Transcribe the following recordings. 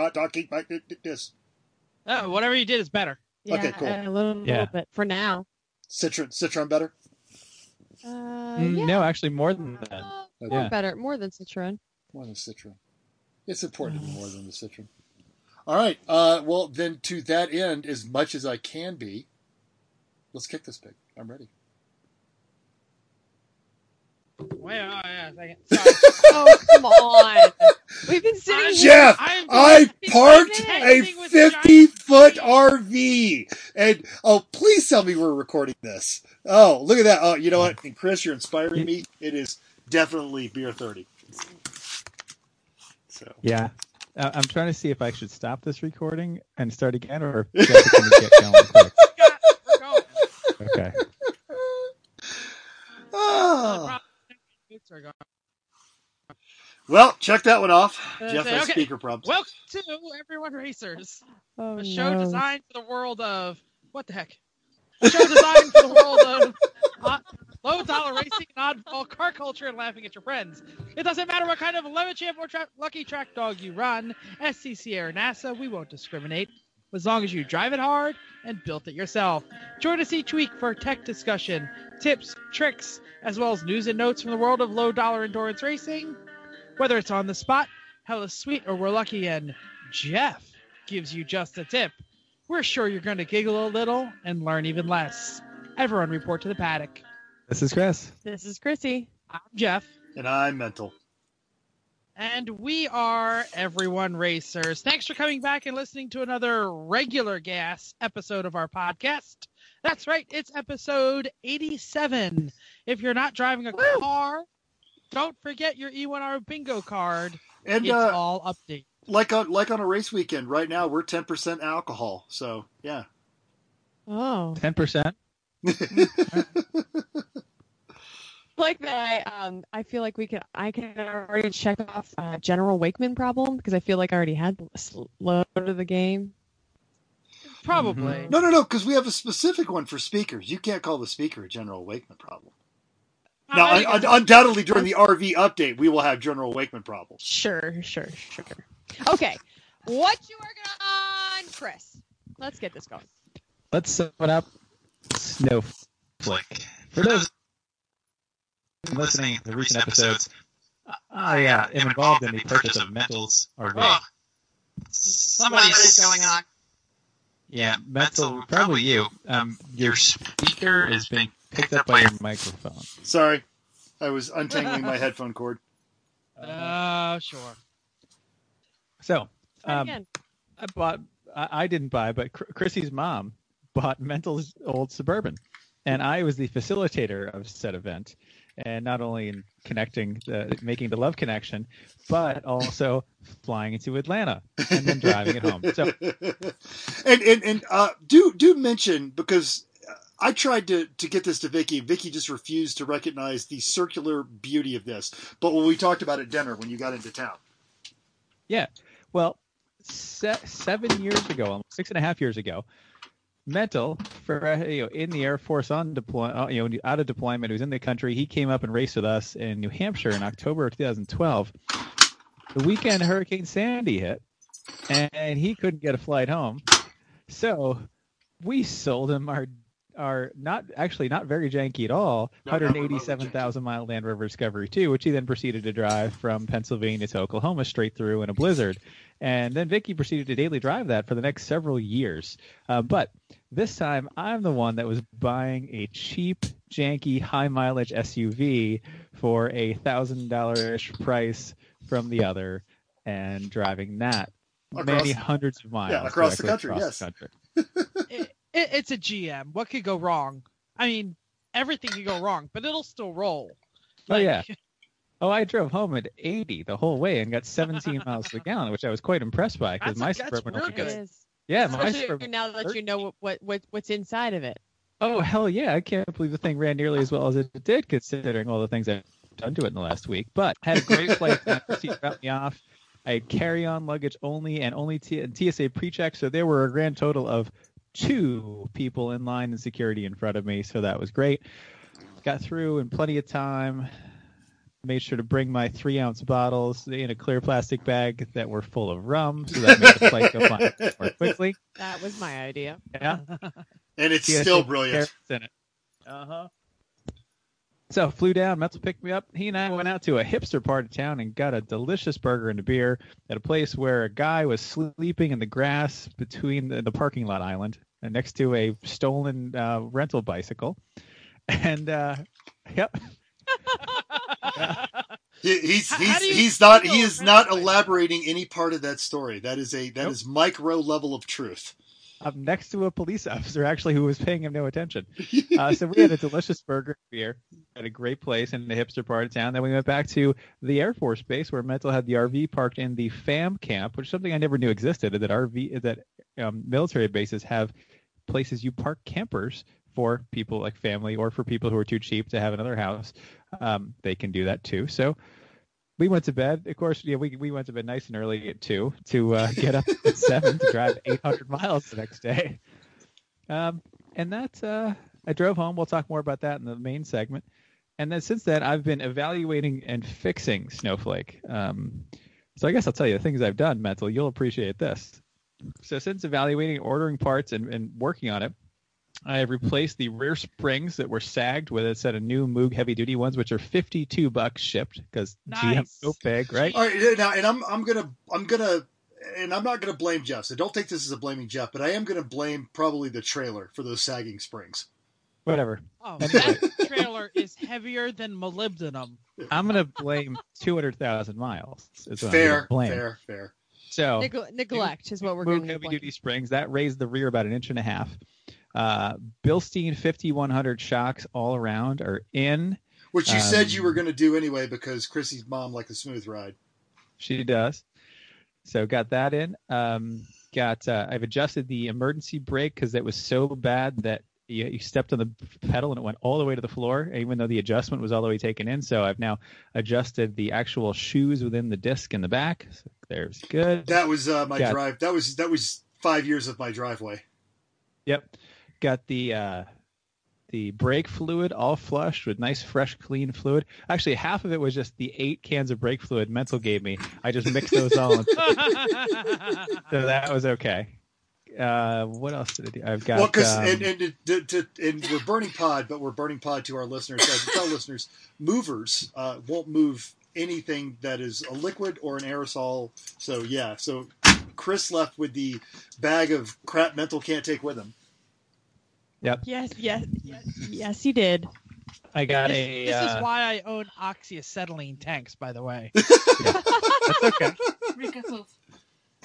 bot talking, bot this. Uh, whatever you did is better. Yeah, Okay, cool. A little, Yeah. little bit for now. Citron, Citron better. Uh, Mm, yeah. No, actually more than that. Uh, Okay. more Yeah. better, more than Citron. More than Citron. It's important to be more than the Citron. All right. Uh, well, then to that end, as much as I can be, let's kick this pig. I'm ready. Wait, oh, yeah, a second. Sorry. Oh, come on. We've been sitting I'm- here. Jeff, I'm I parked a 50 foot. RV. And, oh, please tell me we're recording this. Oh, look at that. Oh, you know what? And Chris, you're inspiring me. It is definitely beer 30. So, Yeah. Uh, I'm trying to see if I should stop this recording and start again, or if Jessica can get going quick. God, we're. Okay. Oh. problem- Boots are gone. Well, check that one off. Uh, Jeff say, has okay. speaker problems. Welcome to Everyone Racers, Oh, a show no. designed for the world of what the heck? A show designed for the world of uh, low dollar racing, and oddball car culture, and laughing at your friends. It doesn't matter what kind of lemon champ or tra- lucky track dog you run, SCCA or NASA, we won't discriminate. As long as you drive it hard and built it yourself. Join us each week for tech discussion, tips, tricks, as well as news and notes from the world of low dollar endurance racing. Whether it's on the spot, hella sweet, or we're lucky and Jeff gives you just a tip, we're sure you're going to giggle a little and learn even less. Everyone report to the paddock. This is Chris. This is Chrissy. I'm Jeff, And I'm mental. And we are Everyone Racers. Thanks for coming back and listening to another regular gas episode of our podcast. That's right, it's episode 87. If you're not driving a Woo! car, don't forget your E1R bingo card. And it's uh, all updated. like on like on a race weekend, right now we're ten percent alcohol. So yeah. Oh. Ten percent. like that I um I feel like we can I can already check off uh, General Wakeman problem because I feel like I already had this load of the game. Probably. No, no, no, because we have a specific one for speakers. You can't call the speaker a General Wakeman problem. Now, I- un- un- undoubtedly during the RV update, we will have General Wakeman problems. Sure, sure, sure. Okay, what you working on, Chris? Let's get this going. Let's sum it up. Snowflake. For those listening to recent episodes, I uh, am involved in the purchase of Mental's RV. Oh, somebody's going on. Yeah, Mental, probably you. Um, your speaker is being picked up by your microphone. Sorry, I was untangling my headphone cord. Oh, sure. So, um. I bought. I, I didn't buy, but Chr- Chrissy's mom bought Mental's old Suburban, and I was the facilitator of said event, and not only in connecting, the, making the love connection, but also flying into Atlanta and then driving it home. So, and and and uh, do do mention because I tried to to get this to Vicky. Vicky just refused to recognize the circular beauty of this. But when we talked about it at dinner when you got into town, yeah, well, se- seven years ago, six and a half years ago, Mental for uh, you know in the Air Force on deploy, uh, you know out of deployment, he was in the country. He came up and raced with us in New Hampshire in October of 2012. The weekend Hurricane Sandy hit, and he couldn't get a flight home, so we sold him our our not actually not very janky at all No, 187,000 mile Land Rover Discovery 2, which he then proceeded to drive from Pennsylvania to Oklahoma straight through in a blizzard. And then Vicky proceeded to daily drive that for the next several years. Uh, but this time, I'm the one that was buying a cheap, janky, high mileage SUV for a thousand dollar ish price from the other, and driving that Across- many hundreds of miles Yeah, across the country, across the country. it, it, it's a GM. What could go wrong? I mean, everything could go wrong, but it'll still roll. Oh, yeah. Oh, I drove home at 80 the whole way and got 17 miles to the gallon, which I was quite impressed by because my Suburban real only good. Yeah, my Suburban. now that you know what, what what's inside of it. Oh hell yeah! I can't believe the thing ran nearly as well as it did, considering all the things I've done to it in the last week. But had a great flight. She dropped me off. I had carry-on luggage only and only T- TSA pre-check, so there were a grand total of two people in line and security in front of me. So that was great. Got through in plenty of time. made sure to bring my three ounce bottles in a clear plastic bag that were full of rum, so that made the flight go by more quickly. That was my idea. Yeah, and it's still brilliant. In it. Uh huh. So flew down. Metzel picked me up. He and I went out to a hipster part of town and got a delicious burger and a beer at a place where a guy was sleeping in the grass between the, the parking lot island and next to a stolen uh, rental bicycle. And uh, yep, He, he's How- how he's do he's not he is not elaborating any part of that story. That is a that is Nope. micro level of truth. Up next to a police officer actually who was paying him no attention. Uh, so we had a delicious burger and beer at a great place in the hipster part of town. Then we went back to the Air Force Base where Mental had the RV parked in the FAM camp, which is something I never knew existed. That RV that um, military bases have places you park campers for people like family or for people who are too cheap to have another house. Um, they can do that too. So we went to bed. Of course, yeah, we we went to bed nice and early at two to uh, get up at seven to drive 800 miles the next day. Um, and that uh, I drove home. We'll talk more about that in the main segment. And then since then, I've been evaluating and fixing Snowflake. Um, so I guess I'll tell you the things I've done, Mental. You'll appreciate this. So since evaluating, ordering parts, and, and working on it, I have replaced the rear springs that were sagged with a set of new Moog heavy duty ones, which are 52 bucks shipped because GM's Nice. so big, right? All right, now, and I'm I'm gonna I'm gonna and I'm not gonna blame Jeff. So don't take this as a blaming Jeff, but I am gonna blame probably the trailer for those sagging springs. Whatever. Oh, Anyway. that trailer is heavier than molybdenum. I'm gonna blame 200,000 miles. Is what I'm Fair, blame. fair, fair. So Neg- neglect is what we're going to do. Moog heavy duty springs that raised the rear about an inch and a half. Uh, Bilstein 5100 shocks all around are in. Which you said you Um, were gonna do anyway because Chrissy's mom liked a smooth ride. She does. So got that in. Um, got uh, I've adjusted the emergency brake because it was so bad that you, you stepped on the pedal and it went all the way to the floor, even though the adjustment was all the way taken in. So I've now adjusted the actual shoes within the disc in the back. So there's good. That was uh, my Yeah. drive. That was that was five years of my driveway. Yep. Got the uh, the brake fluid all flushed with nice, fresh, clean fluid. Actually, half of it was just the eight cans of brake fluid Mental gave me. I just mixed those all, in, so that was okay. Uh, what else did I do? I've got. well, because um, and and, to, to, and we're burning pod, but we're burning pod to our listeners. As we tell listeners, movers uh, won't move anything that is a liquid or an aerosol. So yeah, so Chris left with the bag of crap mental can't take with him. Yes, yes, yes, yes, he did. I got this, a. this uh, is why I own oxyacetylene tanks, by the way. That's okay. Rika, move.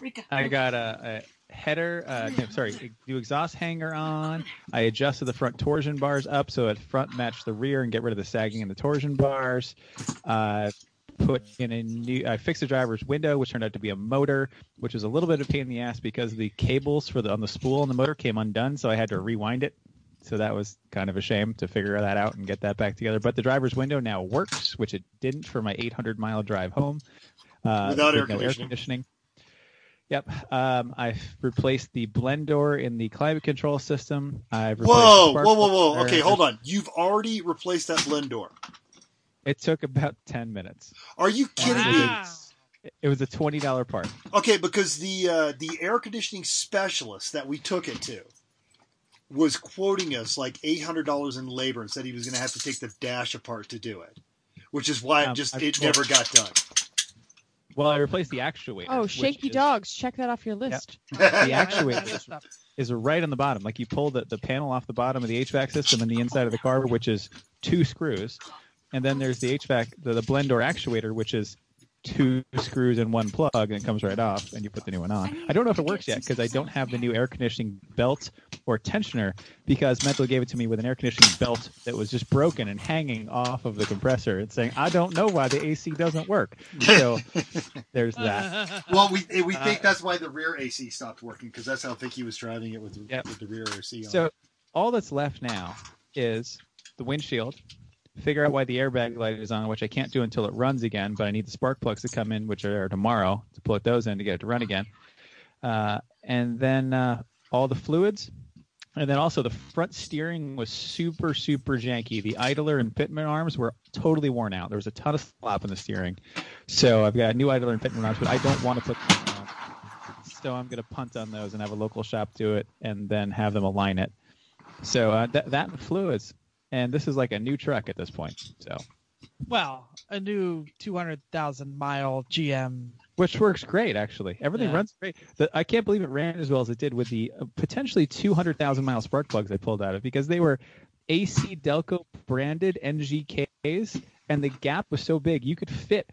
Rika. I got a, a header. Uh, no, sorry, new exhaust hanger on. I adjusted the front torsion bars up so it front matched the rear and get rid of the sagging in the torsion bars. Uh, put in a new. I fixed the driver's window, which turned out to be a motor, which was a little bit of a pain in the ass because the cables for the on the spool on the motor came undone, so I had to rewind it. So that was kind of a shame to figure that out and get that back together. But the driver's window now works, which it didn't for my 800 mile drive home. Uh, Without air no conditioning. conditioning. Yep. Um, I've replaced the blend door in the climate control system. I've replaced Whoa, whoa, whoa, whoa! Okay, hold on. You've already replaced that blend door. It took about 10 minutes. Are you kidding me? It was a $20 part. Okay, because the uh, the air conditioning specialist that we took it to was quoting us like eight hundred dollars in labor and said he was going to have to take the dash apart to do it, which is why it Um, just I've it never got done. Well, I replaced the actuator. Oh, shaky is- dogs. Check that off your list. The Yeah, I like actuator is right on the bottom. Like you pull the, the panel off the bottom of the HVAC system and the inside of the car, which is two screws. And then there's the HVAC, the, the blend door actuator, which is two screws and one plug, and it comes right off, and you put the new one on. I don't know if it works yet because I don't have the new air conditioning belt or tensioner because Mental gave it to me with an air conditioning belt that was just broken and hanging off of the compressor. It's saying, I don't know why the AC doesn't work. So there's that. well, we we Uh, think that's why the rear AC stopped working because that's how Vicky was driving it with the, Yep. with the rear AC on. So all that's left now is the windshield. Figure out why the airbag light is on, which I can't do until it runs again. But I need the spark plugs to come in, which are tomorrow, to plug those in to get it to run again. Uh, and then uh, all the fluids. And then also the front steering was super, super janky. The idler and Pitman arms were totally worn out. There was a ton of slop in the steering. So I've got new idler and Pitman arms, but I don't want to put them on. So I'm going to punt on those and have a local shop do it and then have them align it. So uh, that, that and fluids. And this is like a new truck at this point. So Well, a new 200,000 mile GM. which works great actually. Everything Yeah. runs great. The, I can't believe it ran as well as it did with the uh, potentially 200,000 mile spark plugs I pulled out of because they were AC Delco branded NGKs, and the gap was so big you could fit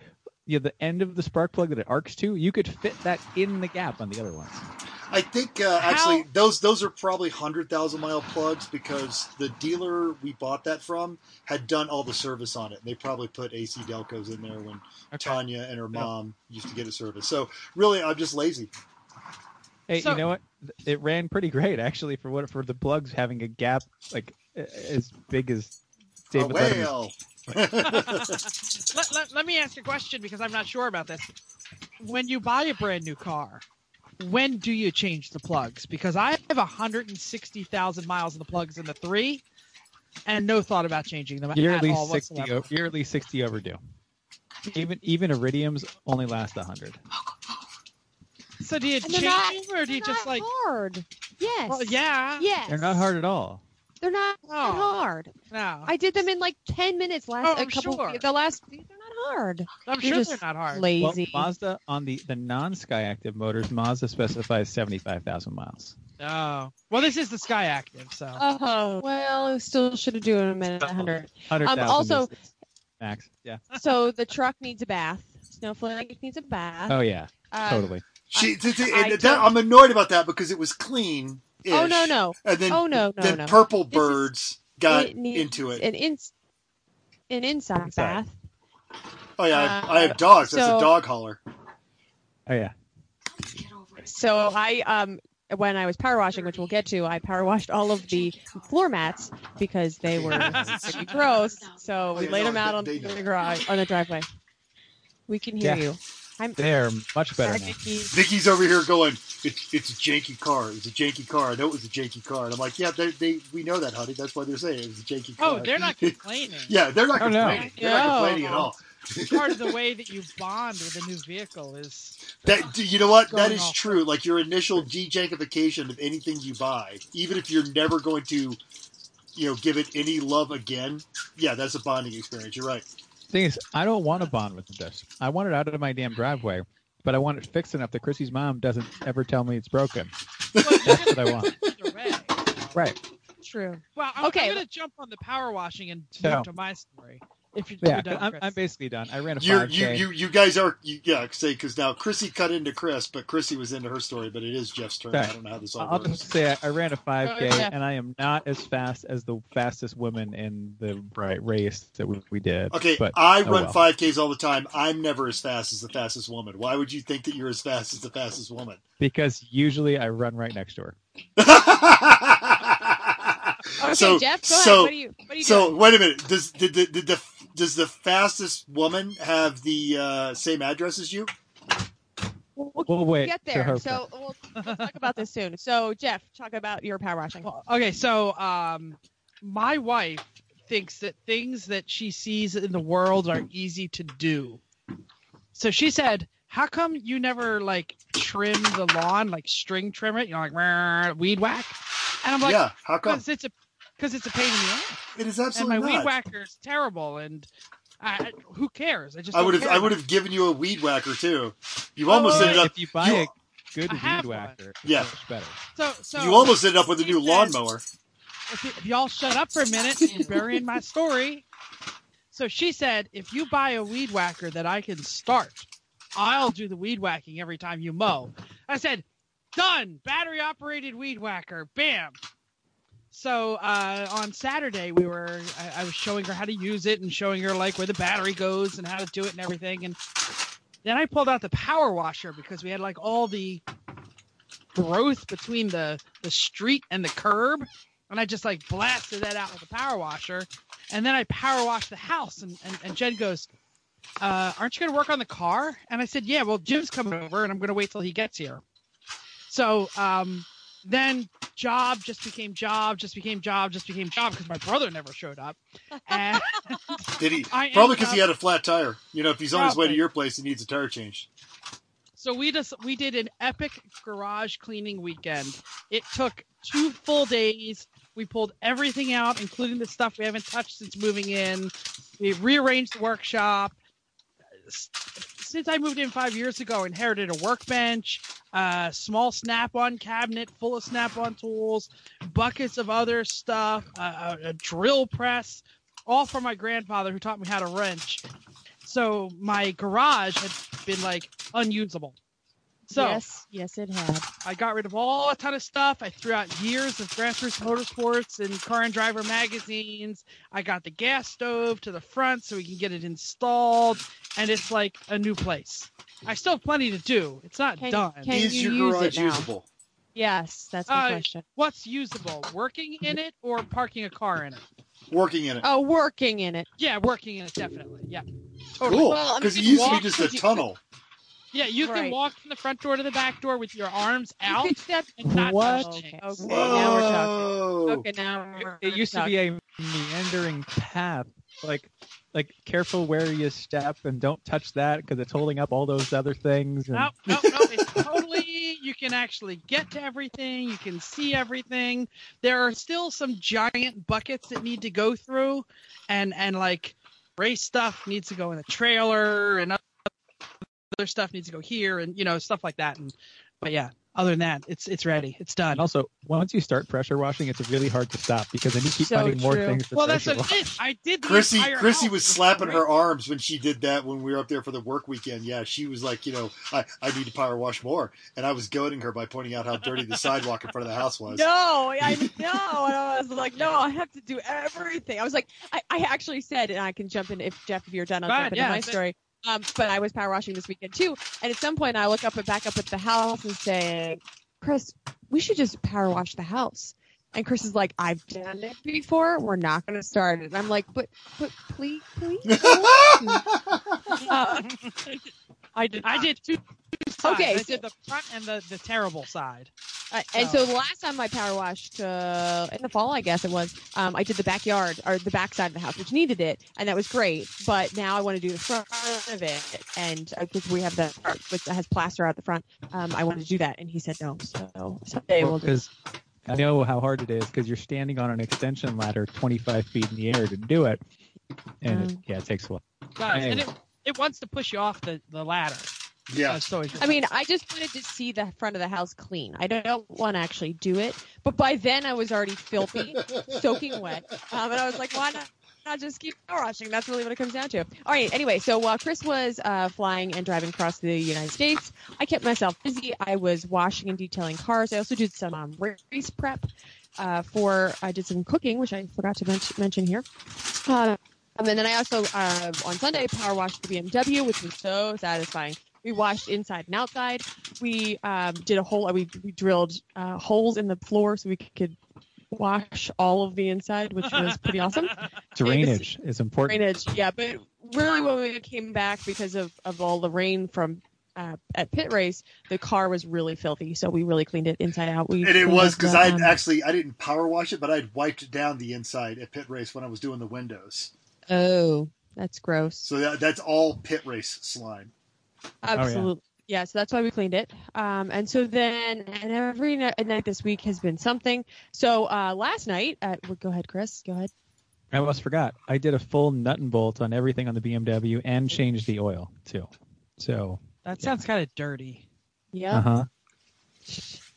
you know, the end of the spark plug that it arcs to. You could fit that in the gap on the other ones. I think uh, actually those those are probably hundred thousand mile plugs because the dealer we bought that from had done all the service on it. They probably put AC Delcos in there when Tanya and her mom used to get it serviced. So really, I'm just lazy. Hey, So- you know what? It ran pretty great actually for what for the plugs having a gap like a- as big as A David Letterman's whale. Let, let, let me ask you a question because I'm not sure about this. When you buy a brand new car, when do you change the plugs? Because I have 160,000 miles of the plugs in the three, and no thought about changing them You're at at least all sixty. whatsoever. o- You're at least sixty overdue. Even even iridiums only last hundred. So do you And change not, them, or do you they're just not like? hard? Yes. Well, yeah. Yes. They're not hard at all. They're not Oh. hard. No, I did them in like ten minutes last. Oh, a I'm couple. sure. The last. They're not hard. I'm You're sure just they're not hard. Well, Lazy. Mazda on the the non Skyactiv motors, Mazda specifies seventy five thousand miles. Oh, well, this is the Skyactiv, so Oh well, it still should have doing a minute hundred. Hundred thousand. also- max. Yeah. So the truck needs a bath. Snowflake needs a bath. Oh yeah. Uh, totally. She, t- t- I and that, don't- I'm annoyed about that because it was clean. Oh no no. And then, Oh no no then no. purple This is- birds got It into it. An in, an inside, Inside. bath. Oh yeah, I have, uh, I have dogs. That's a dog hauler. Oh yeah. Get over it. So I um when I was power washing, which we'll get to, I power washed all of the floor mats because they were pretty gross. So we laid them out on the garage on the driveway. We can hear Yeah. you. I'm They're much better Hi, now. Vicky. Vicky's over here going, it's, it's a janky car. It's a janky car. I know it was a janky car. And I'm like, yeah, they, they we know that, honey. That's why they're saying it was a janky car. oh, they're not complaining. yeah, they're not Oh, no. complaining. They're not complaining at all. Part of the way that you bond with a new vehicle is That you know what? That Going is off. true. Like your initial de-jankification of anything you buy, even if you're never going to, you know, give it any love again. Yeah, that's a bonding experience. You're right. Thing is, I don't want to bond with this. I want it out of my damn driveway, but I want it fixed enough that Chrissy's mom doesn't ever tell me it's broken. well, That's what I want. Right. True. Well, I'm, Okay. I'm going to jump on the power washing and So- move to my story. If you're, Yeah. you're done, I'm, I'm basically done. I ran a You're, 5K. you you you guys are you, yeah. Say because now Chrissy cut into Chris, but Chrissy was into her story. But it is Jeff's turn. I don't know how this all works. I'll works. just say I, I ran a 5K, Oh, yeah. and I am not as fast as the fastest woman in the right race that we, we did. Okay, but I oh run well. 5Ks all the time. I'm never as fast as the fastest woman. Why would you think that you're as fast as the fastest woman? because usually I run right next to her. Okay, so, Jeff, go ahead. so, What are you? What are you so doing? wait a minute. Does did, the did the does the fastest woman have the uh, same address as you? We'll, we'll We'll wait. get there. So we'll, we'll talk about this soon. So Jeff, talk about your power washing. Well, okay, so um, my wife thinks that things that she sees in the world are easy to do. So she said, "How come you never like trim the lawn, like string trim it? You know, like weed whack?" And I'm like, yeah, how come? "Because it's a, because it's a pain in the ass, It is absolutely. and absolutely my weed not. whacker is terrible, and I, I- who cares? I just I would have care I would have given you a weed whacker too. You almost wait, ended up if you buy you- a good I weed whacker, it's Yeah. much better. So, so you almost ended up with a new said- lawnmower. if, if y'all shut up for a minute, you're burying my story. So she said, if you buy a weed whacker that I can start, I'll do the weed whacking every time you mow. I said, done. Battery operated weed whacker. Bam. So uh, on Saturday, we were I, I was showing her how to use it and showing her like where the battery goes and how to do it and everything. And then I pulled out the power washer because we had like all the growth between the the street and the curb and I just like blasted that out with the power washer, and then I power washed the house. And, and, and Jen goes, uh, "Aren't you going to work on the car?" And I said, "Yeah, well, Jim's coming over, and I'm going to wait till he gets here." So um, then job just became job, just became job, just became job because my brother never showed up. And Did he? I Probably because he had a flat tire. You know, if he's on his way to Probably. your place, he needs a tire change. so we just we did an epic garage cleaning weekend. It took two full days. We pulled everything out, including the stuff we haven't touched since moving in. We rearranged the workshop. S- Since I moved in five years ago, inherited a workbench, a small snap-on cabinet full of snap-on tools, buckets of other stuff, a, a, a drill press, all from my grandfather who taught me how to wrench. So my garage had been like unusable. So yes, yes, it had. I got rid of all a ton of stuff. I threw out years of grassroots motorsports and car and driver magazines. I got the gas stove to the front so we can get it installed, and it's like a new place. I still have plenty to do. It's not Can- done. can- Is you your use it garage now? usable? Yes, that's my Uh, question. What's usable? Working in it or parking a car in it? Working in it. Oh, working in it. Yeah, working in it definitely. Yeah, totally. cool. Well, I mean, Because it used to be just a you- tunnel. Yeah, you can walk from the front door to the back door with your arms out and not What? touch Okay, things. now we're talking. Whoa. Okay, now we're It used to be a meandering path, like like careful where you step and don't touch that because it's holding up all those other things. And No, no, no. It's totally. You can actually get to everything. You can see everything. There are still some giant buckets that need to go through, and and like race stuff needs to go in the trailer, and other stuff needs to go here, and you know stuff like that. And but yeah, other than that, it's it's ready. It's done. And also, once you start pressure washing, it's really hard to stop because then you keep So finding more true. things to Well, that's pressure what wash. I did. The Chrissy, entire Chrissy house. was slapping her arms when she did that when we were up there for the work weekend. Yeah, she was like, you know, I, I need to power wash more. And I was goading her by pointing out how dirty the sidewalk in front of the house was. No, I know. And I was like, no, I have to do everything. I was like, I, I actually said, and I can jump in if Jeff, if you're done, I'll Go jump ahead, into yeah, my say- story. Um, but I was power washing this weekend too. And at some point, I look up and back up at the house and say, Chris, we should just power wash the house. And Chris is like, I've done it before. We're not going to start it. And I'm like, but, but please, please. Uh, I did. I did two. two sides. Okay, I so- did the front and the the terrible side. Uh, and so the last time I power washed uh, in the fall, I guess it was, um, I did the backyard or the back side of the house, which needed it, and that was great. But now I want to do the front of it, and because we have the part which has plaster out the front, um, I want to do that, and he said no. So someday we'll do. because I know how hard it is because you're standing on an extension ladder 25 feet in the air to do it, and it, Mm. yeah, it takes a while. Does. And Anyway. It, it wants to push you off the, the ladder. yeah. That's always I mean, I just wanted to see the front of the house clean. I don't want to actually do it, but by then I was already filthy, soaking wet, um, and I was like, why not? Not just keep power washing. That's really what it comes down to. All right. Anyway, so while Chris was uh, flying and driving across the United States, I kept myself busy. I was washing and detailing cars. I also did some um, race prep uh, for. I did some cooking, which I forgot to men- mention here. Uh, and then I also uh, on Sunday power washed the BMW, which was so satisfying. We washed inside and outside. We um, did a whole. We we drilled uh, holes in the floor so we could wash all of the inside, which was pretty awesome. Drainage is important. Drainage, yeah. But really, when we came back because of of all the rain from. Uh, at pit race, the car was really filthy, so we really cleaned it inside out. We And it was because I'd um, actually I didn't power wash it, but I'd wiped down the inside at pit race when I was doing the windows. Oh, that's gross. So that, that's all pit race slime. Absolutely. yeah. so that's why we cleaned it. Um, and so then, and every ni- night this week has been something. So uh, last night, uh, well, go ahead, Chris. Go ahead. I almost forgot. I did a full nut and bolt on everything on the BMW and changed the oil too. So, That sounds kind of dirty. Yeah. uh huh.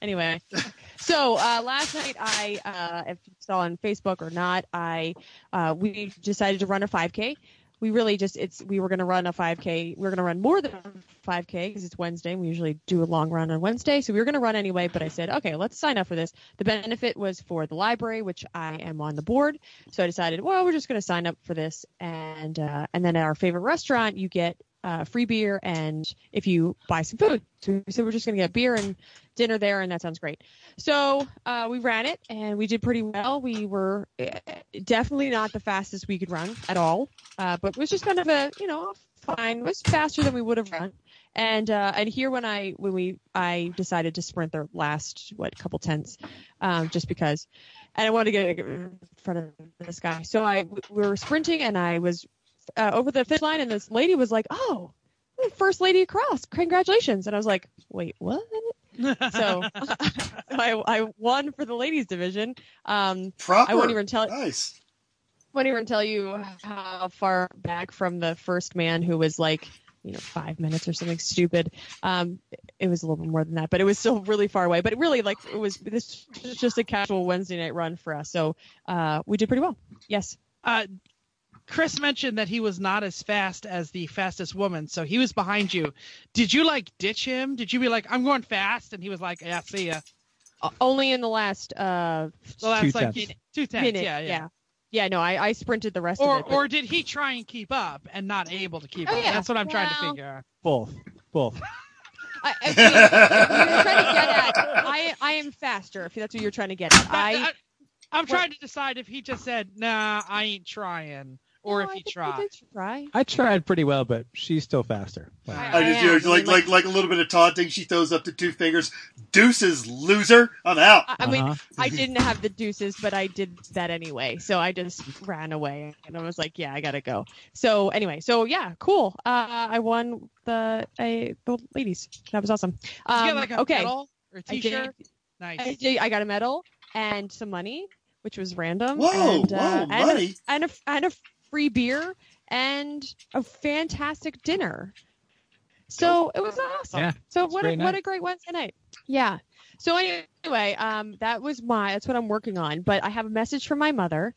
Anyway, so uh, last night I, uh, if you saw on Facebook or not, I uh, we decided to run a 5K. We really just it's we were going to run a 5K. We were going to run more than a 5K because it's Wednesday. We usually do a long run on Wednesday, so we were going to run anyway. But I said, okay, let's sign up for this. The benefit was for the library, which I am on the board. So I decided, well, we're just going to sign up for this, and uh, and then at our favorite restaurant, you get uh, free beer, and if you buy some food, so we said we're just going to get beer and dinner there, and that sounds great. So uh, we ran it, and we did pretty well. We were eh, definitely not the fastest we could run at all, uh, but it was just kind of a, you know, fine. It was faster than we would have run. And uh, and here when I when we I decided to sprint the last what couple tenths, um, just because, and I wanted to get in front of this guy. So I we were sprinting and I was uh, over the finish line and this lady was like, "Oh, first lady across, congratulations!" And I was like, "Wait, what?" So I I won for the ladies division. Um, Proper. I won't even tell Nice. won't even tell you how far back from the first man who was like you know five minutes or something stupid um it was a little bit more than that but it was still really far away but it really like it was this was just a casual wednesday night run for us so uh we did pretty well yes Uh, Chris mentioned that he was not as fast as the fastest woman, so he was behind you. Did you like ditch him? Did you be like, "I'm going fast," and he was like, "Yeah, see ya." O- only in the last uh So that's Two like tenths. two tenths. minute yeah, yeah. yeah yeah no i i sprinted the rest Or of it but- or did he try and keep up and not able to keep Oh, up? yeah. That's what I'm trying to figure. out. Both. Both. I, I, if you're trying to get at i i am faster if that's what you're trying to get at i I, am trying to decide if he just said, "Nah, I ain't trying," or No, if I he think tried. did try I tried pretty well, but she's still faster. Wow. I- I just am. do like, like like a little bit of taunting. She throws up the two fingers. Deuces, loser. I'm out. I, I mean Uh-huh. I didn't have the deuces, but I did that anyway. So I just ran away, and I was like, "Yeah, I gotta go." So anyway, so yeah, cool. Uh, I won the I, the ladies. That was awesome. Did you Um, get like a okay, medal or a I did. T-shirt? Nice. I, did- I got a medal and some money, which was random. Whoa, and, uh, whoa, and a- money. and a and a free beer and a fantastic dinner. So it was awesome. Yeah, so what a a, great what a great Wednesday night. Yeah. So anyway, um, that was my that's what I'm working on. But I have a message from my mother.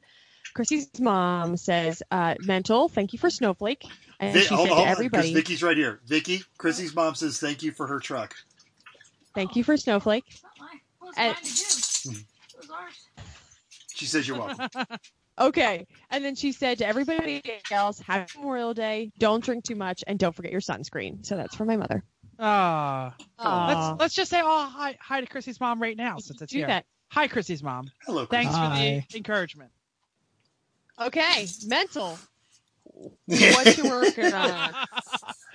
Chrissy's mom says, uh, "Mental, thank you for Snowflake." And Vi- she hold said on, to hold on, because Vicky's right here. Vicky, Chrissy's mom says thank you for her truck. "Thank you for Snowflake." It's not mine. Well, it's And- to do. It was ours. She says you're welcome. Okay. And then she said to everybody else, "Happy Memorial Day. Don't drink too much, and don't forget your sunscreen." So that's for my mother. Ah, Aw. let's let's just say, "Oh, hi, hi to Chrissy's mom right now since it's do here." that. Hi, Chrissy's mom. Hello, Chris. Thanks Hi. for the encouragement. Okay, mental. What you working on? Now-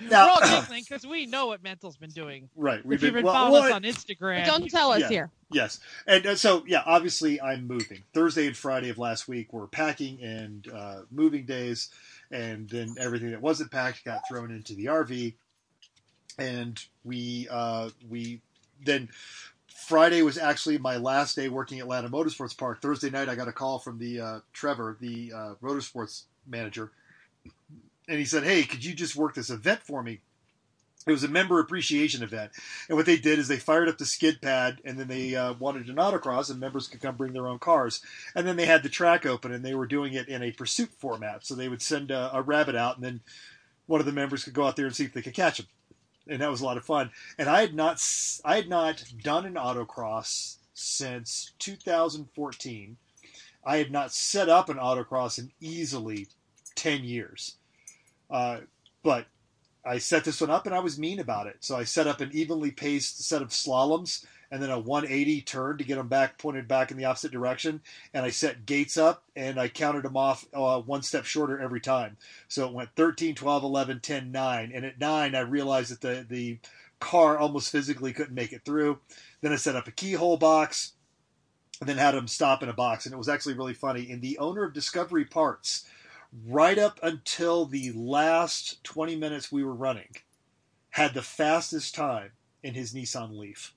We're all giggling because we know what Mental's been doing. Right. We've if you've been well, following well, us on Instagram, Don't tell us Yeah. here. Yes, and uh, so yeah, obviously I'm moving. Thursday and Friday of last week were packing and uh, moving days, and then everything that wasn't packed got thrown into the RV, and we uh, we then Friday was actually my last day working at Atlanta Motorsports Park. Thursday night I got a call from the uh, Trevor, the uh, Motorsports manager, and he said, "Hey, could you just work this event for me?" It was a member appreciation event. And what they did is they fired up the skid pad, and then they uh, wanted an autocross, and members could come bring their own cars. And then they had the track open, and they were doing it in a pursuit format. So they would send a, a rabbit out, and then one of the members could go out there and see if they could catch him. And that was a lot of fun. And I had not, I had not done an autocross since 2014. I had not set up an autocross in easily 10 years. Uh, but I set this one up and I was mean about it. So I set up an evenly paced set of slaloms and then a 180 turn to get them back pointed back in the opposite direction. And I set gates up and I counted them off uh, one step shorter every time. So it went 13, 12, 11, 10, 9. And at 9, I realized that the, the car almost physically couldn't make it through. Then I set up a keyhole box and then had them stop in a box. And it was actually really funny. And the owner of Discovery Parts, right up until the last 20 minutes we were running, had the fastest time in his Nissan Leaf.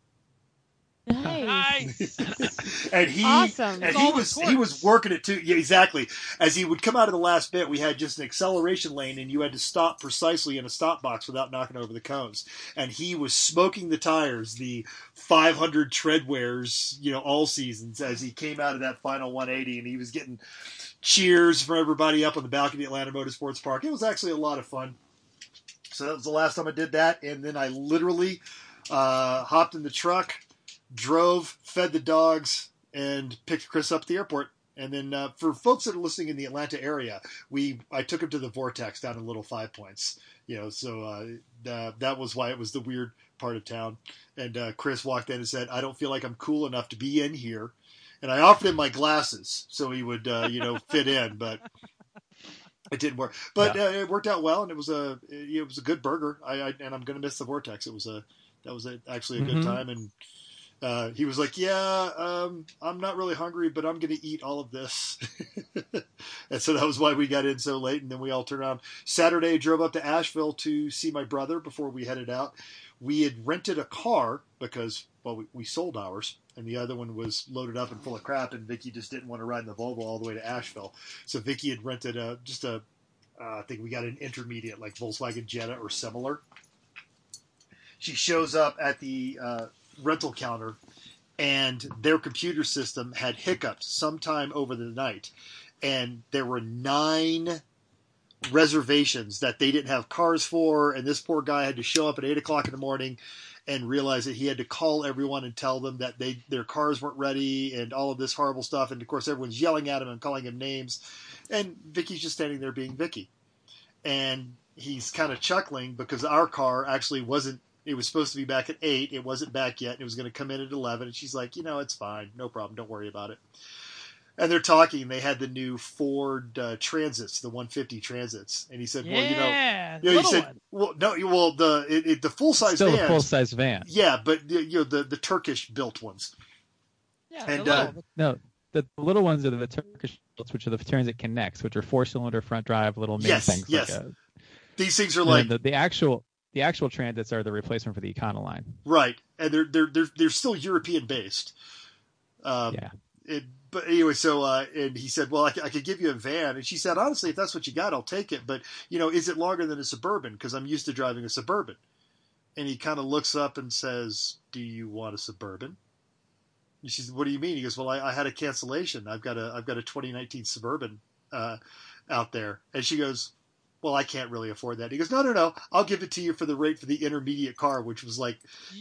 Nice. and he Awesome. and he was he was working it too. Yeah, exactly. As he would come out of the last bit, we had just an acceleration lane, and you had to stop precisely in a stop box without knocking over the cones. And he was smoking the tires, the 500 treadwears, you know, all seasons as he came out of that final 180, and he was getting cheers from everybody up on the balcony at Atlanta Motorsports Park. It was actually a lot of fun. So that was the last time I did that, and then I literally uh, hopped in the truck, drove, fed the dogs, and picked Chris up at the airport. And then uh, for folks that are listening in the Atlanta area, we I took him to the Vortex down in Little Five Points. You know, so uh, uh, that was why it was the weird part of town. And uh, Chris walked in and said, "I don't feel like I'm cool enough to be in here." And I offered him my glasses so he would, uh, you know, fit in. But It didn't work, but uh, it worked out well, and it was a it was a good burger. I, I and I'm gonna miss the vortex. It was a that was a, actually a good Mhm. time, and uh, he was like, "Yeah, um, I'm not really hungry, but I'm gonna eat all of this." and so that was why we got in so late, and then we all turned around. Saturday, drove up to Asheville to see my brother before we headed out. We had rented a car because well, we, we sold ours, and the other one was loaded up and full of crap, and Vicky just didn't want to ride in the Volvo all the way to Asheville. So Vicky had rented a just a, uh, I think we got an intermediate like Volkswagen Jetta or similar. She shows up at the uh, rental counter, and their computer system had hiccuped sometime over the night, and there were nine reservations that they didn't have cars for, and this poor guy had to show up at eight o'clock in the morning and realize that he had to call everyone and tell them that they their cars weren't ready and all of this horrible stuff. And of course, everyone's yelling at him and calling him names. And Vicky's just standing there being Vicky, and he's kind of chuckling because our car actually wasn't. It was supposed to be back at eight. It wasn't back yet. And it was going to come in at eleven. And she's like, you know, it's fine, no problem. Don't worry about it. And they're talking. They had the new Ford uh, Transits, the 150 Transits, and he said, "Well, you know." yeah, Yeah, he said, one. "Well, no, well, the it, it, the full size Still vans, a full size van. yeah, but the- you know the the Turkish built ones. Yeah, and, the uh, No, the little ones are the Turkish, builds, which are the Transit Connects, which are four cylinder front drive little mini Yes, things. yes. Like a, These things are like the, the actual the actual Transits are the replacement for the Econoline. right, and they're they're they're they're still European based. Um, Yeah. It, but anyway, so uh, and he said, "Well, I could give you a van," and she said, "Honestly, if that's what you got, I'll take it. But you know, is it longer than a suburban? Because I'm used to driving a suburban." And he kind of looks up and says, "Do you want a suburban?" And she said, "What do you mean?" He goes, "Well, I, I had a cancellation. I've got a I've got a 2019 suburban uh, out there." And she goes, "Well, I can't really afford that." He goes, "No, no, no. I'll give it to you for the rate for the intermediate car, which was like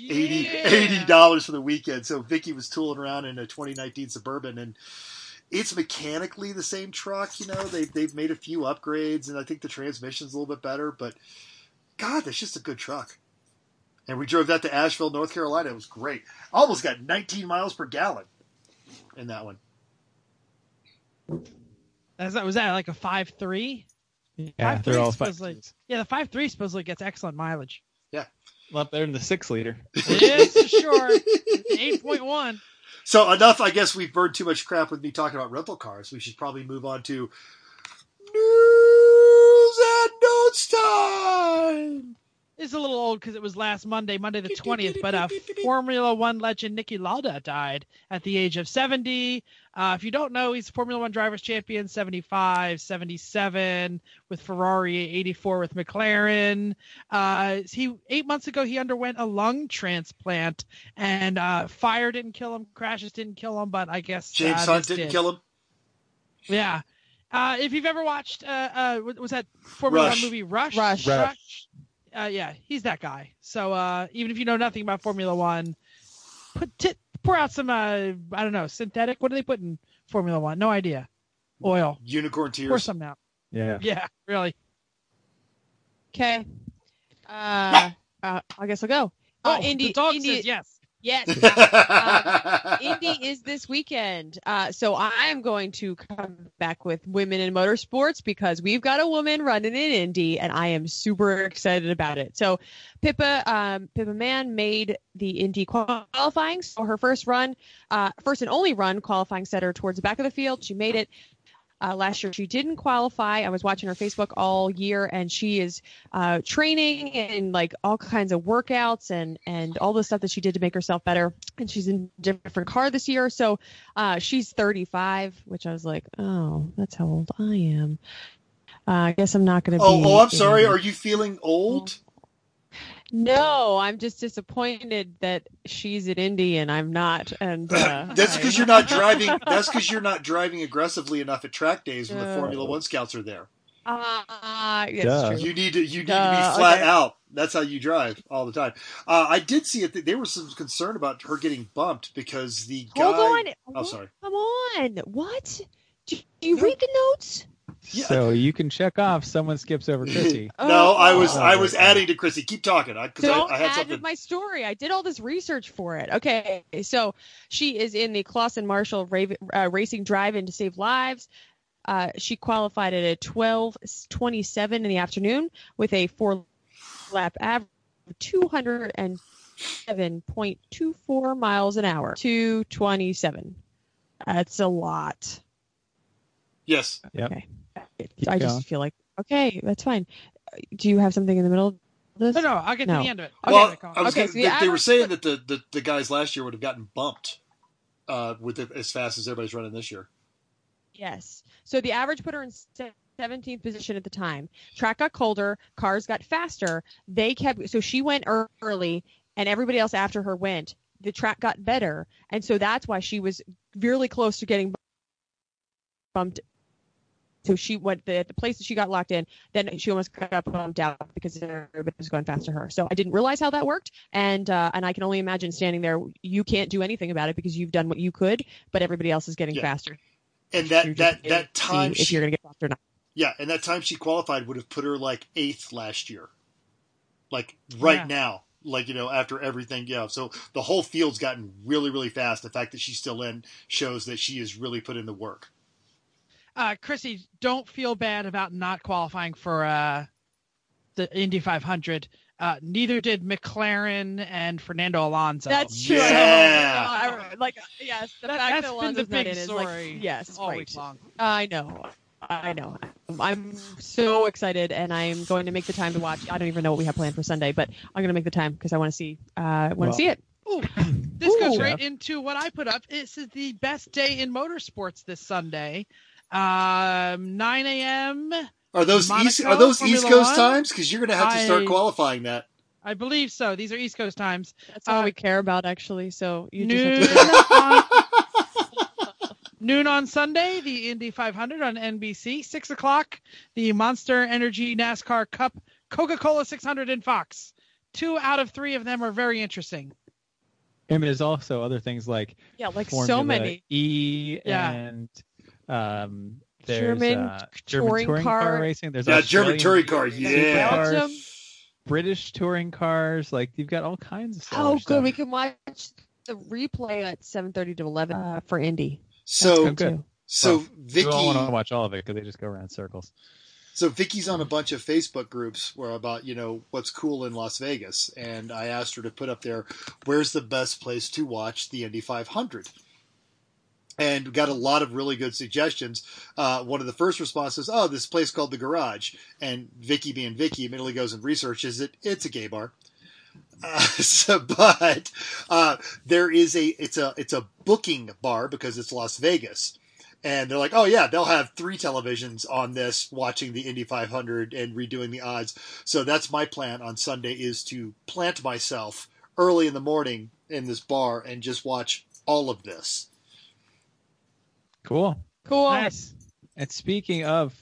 80 Yeah. dollars for the weekend. So Vicky was tooling around in a 2019 Suburban, and it's mechanically the same truck. You know, they they've made a few upgrades, and I think the transmission's a little bit better. But God, that's just a good truck. And we drove that to Asheville, North Carolina. It was great. Almost got 19 miles per gallon in that one. That's that was that like a five three? Yeah, Five they're three all supposedly. five. Yeah, the five three supposedly gets excellent mileage. Yeah, well, up there in the six liter. Yes, for sure. Eight point one. So enough. I guess we've burned too much crap with me talking about rental cars. We should probably move on to news and notes time. It's a little old because it was last Monday, Monday the 20th, but uh, Formula One legend Niki Lauda died at the age of 70. Uh, if you don't know, he's Formula One Drivers' Champion 75, 77 with Ferrari, 84 with McLaren. Uh, he Eight months ago, he underwent a lung transplant, and uh, fire didn't kill him, crashes didn't kill him, but I guess James uh, Hunt didn't did. kill him. Yeah. Uh, if you've ever watched, uh, uh, what was that Formula Rush. One movie Rush? Rush. Rush. Uh, yeah, he's that guy. So uh, even if you know nothing about Formula One, put t- pour out some, uh, I don't know, synthetic. What do they put in Formula One? No idea. Oil. Unicorn tears. Pour tears. some out. Yeah. Yeah, really. Okay. Uh, uh, I guess I'll go. Uh, Oh, Indy, the dog Indy, says yes. Yes. Uh, Indy is this weekend. Uh, so I am going to come back with women in motorsports because we've got a woman running in Indy and I am super excited about it. So Pippa, um, Pippa Mann made the Indy qualifying. So her first run, uh, first and only run qualifying set her towards the back of the field. She made it. Uh, last year she didn't qualify. I was watching her Facebook all year, and she is uh, training and like all kinds of workouts and and all the stuff that she did to make herself better. And she's in a different car this year, so uh, she's 35, which I was like, oh, that's how old I am. Uh, I guess I'm not going to oh, be. oh, I'm sorry. Are you feeling old? No, I'm just disappointed that she's at Indy and I'm not. And uh, That's because you're not driving. That's because you're not driving aggressively enough at track days when the Formula One scouts are there. Ah, yes, true. You need to. You need to be flat okay. out. That's how you drive all the time. Uh, I did see it. There was some concern about her getting bumped because the guy. Hold on. Oh, sorry. Come on. What? Do you No. read the notes? Yeah. So you can check off someone skips over Chrissy. no, I was. Oh. I was adding to Chrissy. Keep talking, I, Don't I had add something. to my story. I did all this research for it. Okay, so she is in the Clauson Marshall Raven, uh, Racing Drive-In to Save Lives. Uh, she qualified at a 12:27 in the afternoon with a four lap average of 207.24 miles an hour. 227. That's a lot. Yes. Yep. Okay. Keep I going. just feel like okay, that's fine. Do you have something in the middle of this? No, no, I'll get No. to the end of it. I'll Well, get to it, I was Okay, gonna, so the they, they were saying that the, the, the guys last year would have gotten bumped uh, with it as fast as everybody's running this year. Yes. So the average putter in 17th position at the time. Track got colder, cars got faster. They kept so she went early and everybody else after her went. The track got better, and so that's why she was really close to getting bumped. So she went the, the place that she got locked in. Then she almost got bumped out because everybody was going faster her. So I didn't realize how that worked, and uh, and I can only imagine standing there. You can't do anything about it because you've done what you could, but everybody else is getting Yeah. faster. And You're that, that, waiting that to see time if she, you're gonna get bumped or not. yeah, and that time she qualified would have put her like eighth last year. Like right Yeah. now. Like, you know, after everything, yeah. So the whole field's gotten really, really fast. The fact that she's still in shows that she has really put in the work. Uh, Chrissy, don't feel bad about not qualifying for uh, the Indy 500. Uh, neither did McLaren and Fernando Alonso. That's true. Yeah. I know. I- like yes, the That- fact that's that been Alonso's the not big in is story like yes, all right. week long. I know. I know. I'm so excited, and I'm going to make the time to watch. I don't even know what we have planned for Sunday, but I'm going to make the time because I want to see. Uh, want to Well, see it. Ooh, this goes Ooh. right into what I put up. This is the best day in motorsports this Sunday. Um, 9 a.m. Are those Monaco, East, are those East Coast One? times? Because you're going to have to start I- qualifying that. I believe so. These are East Coast times. That's all Uh, we care about, actually. So you Noon just have to. on, noon on Sunday, the Indy 500 on NBC. Six o'clock, the Monster Energy NASCAR Cup Coca-Cola 600 in Fox. Two out of three of them are very interesting. And there's also other things like Yeah, like Formula so many. E Yeah. and um, there's German uh, German touring touring car, car. racing. There's Yeah, German touring car. Yeah. Belgium. British touring cars. Like you've got all kinds of stuff. Oh, good. We can watch the replay at 7:30 to 11 uh, for Indy. So, good, good. so Well, Vicky, You want to watch all of it because they just go around circles. So Vicky's on a bunch of Facebook groups where about you know what's cool in Las Vegas, and I asked her to put up there where's the best place to watch the Indy 500, and got a lot of really good suggestions. Uh, one of the first responses, "Oh, this place called the Garage," and Vicky, being Vicky, immediately goes and researches it. It's a gay bar. Uh, so, but uh, there is a it's a it's a booking bar because it's Las Vegas and they're like, oh yeah, they'll have three televisions on this watching the Indy 500 and redoing the odds. So that's my plan on Sunday is to plant myself early in the morning in this bar and just watch all of this. Cool. Cool. Nice. And speaking of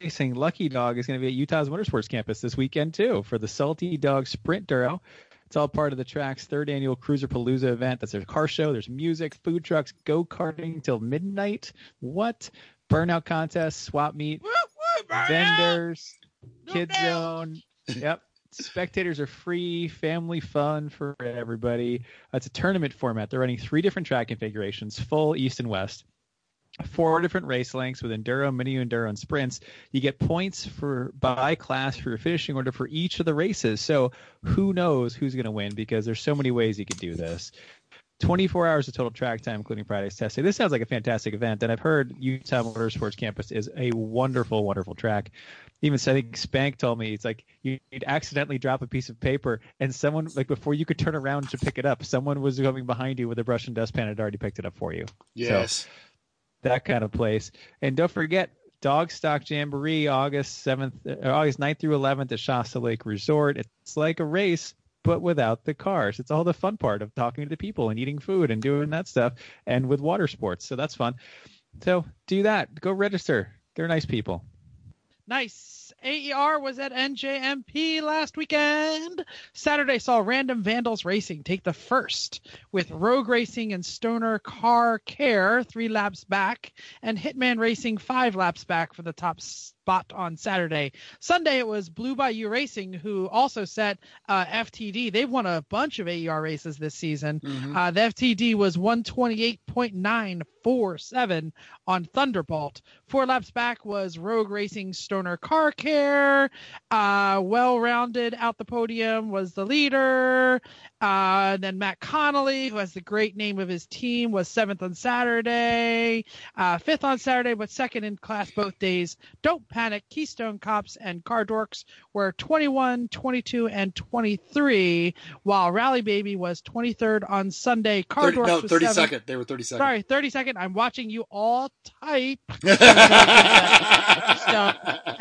racing, Lucky Dog is going to be at Utah's Motorsports campus this weekend too for the Salty Dog Sprint Duro. It's all part of the track's third annual Cruiser Palooza event. That's there's a car show, there's music, food trucks, go karting till midnight. What? Burnout contest, swap meet, Woo, woo, vendors, No kid doubt. zone. Yep. Spectators are free, family fun for everybody. It's a tournament format. They're running three different track configurations, full east and west. Four different race lengths with enduro, mini enduro, and sprints. You get points for by class for your finishing order for each of the races. So who knows who's going to win because there's so many ways you could do this. 24 hours of total track time, including Friday's test day. This sounds like a fantastic event, and I've heard Utah Motorsports Campus is a wonderful, wonderful track. Even I think Spank told me it's like you'd accidentally drop a piece of paper, and someone like before you could turn around to pick it up, someone was coming behind you with a brush and dustpan and had already picked it up for you. Yes. That kind of place. And don't forget Dog Stock Jamboree, August 7th, uh, August 9th through 11th at Shasta Lake Resort. It's like a race, but without the cars. It's all the fun part of talking to the people and eating food and doing that stuff and with water sports. So that's fun. So do that. Go register. They're nice people. Nice. AER was at NJMP last weekend. Saturday saw Random Vandals Racing take the first with Rogue Racing and Stoner Car Care three laps back, and Hitman Racing five laps back for the top spot on Saturday. Sunday it was Blue Bayou Racing who also set uh, FTD. They've won a bunch of AER races this season. Mhm. Uh, the FTD was 128.9 four seven on Thunderbolt. Four laps back was Rogue Racing Stoner Car Care. Uh, well rounded out the podium was the leader. Uh, then Matt Connolly, who has the great name of his team, was seventh on Saturday, uh, fifth on Saturday, but second in class both days. Don't panic. Keystone Cops and Car Dorks were 21, 22, and 23, while Rally Baby was 23rd on Sunday. Car 30, Dorks no, was 30 seventh. second. They were 30 second. Sorry, 30 second. I'm watching you all type.